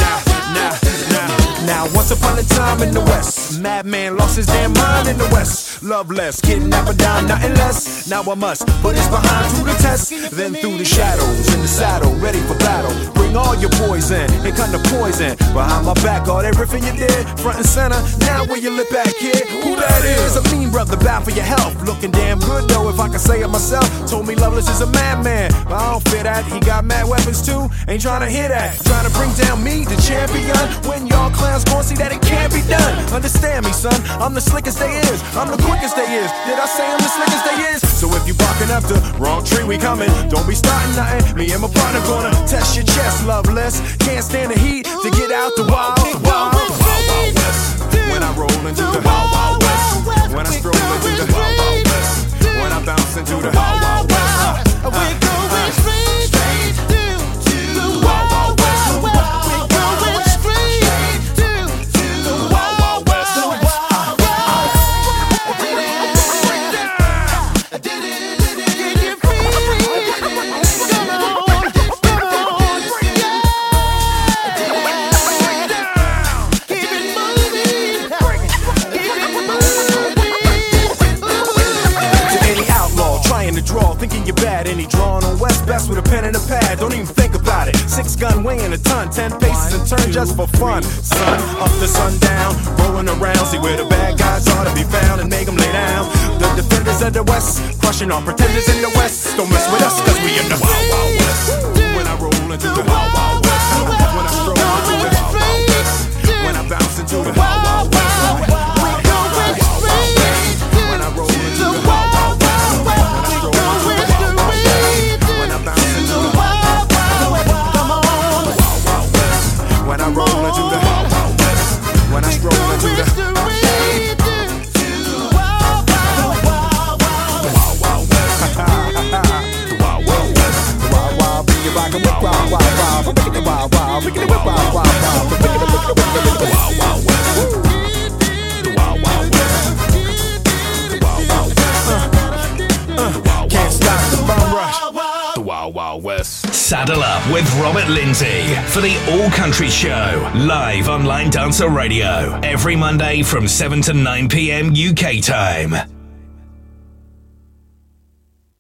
Now, now, now, now, once upon a time in the West, madman lost his damn mind in the West. Love less, kidnapper down, nothing less. Now I must put his behind to the test. Then through the shadows, in the saddle, ready for battle. Bring all your poison, here come the poison. Behind my back, all everything you did, front and center. Now where you lip back, kid? Who that is? A mean brother, bad for your health. Looking damn good though, if I can say it myself. Told me Loveless is a madman, but I don't fit that. He got mad weapons too, ain't trying to hear that. Trying to bring down me, the champion. When y'all clowns gon' see that it can't be done. Understand me, son, I'm the slickest they is. I'm the quickest they is. Did I say I'm the slickest they is? So if you barking up the wrong tree, we coming. Don't be starting nothing. Me and my partner gonna test your chest, loveless. Can't stand the heat to get out the wild, wild, wild, west. When I roll into the wild, wild west. When I stroll into the wild, wild west. When I bounce into the wild, west. We're going straight Best with a pen and a pad, don't even think about it. Six gun weighing a ton, ten paces and turn just for fun. Sun up to sundown, rolling around, see where the bad guys are to be found and make them lay down. The defenders of the West, crushing all pretenders in the West. Don't mess with us, cause we in the Wild Wild West. When I roll into the Wild Wild West, when I stroll into the Wild Wild West, when I bounce into the Wild Wild West. West. The wild, wild west. The wild, wild west. Can't stop the bum rush. The wild, wild west. Saddle up with Robert Lindsay for the All Country Show, live online Dancer Radio, every Monday from 7 to 9 p.m. UK time.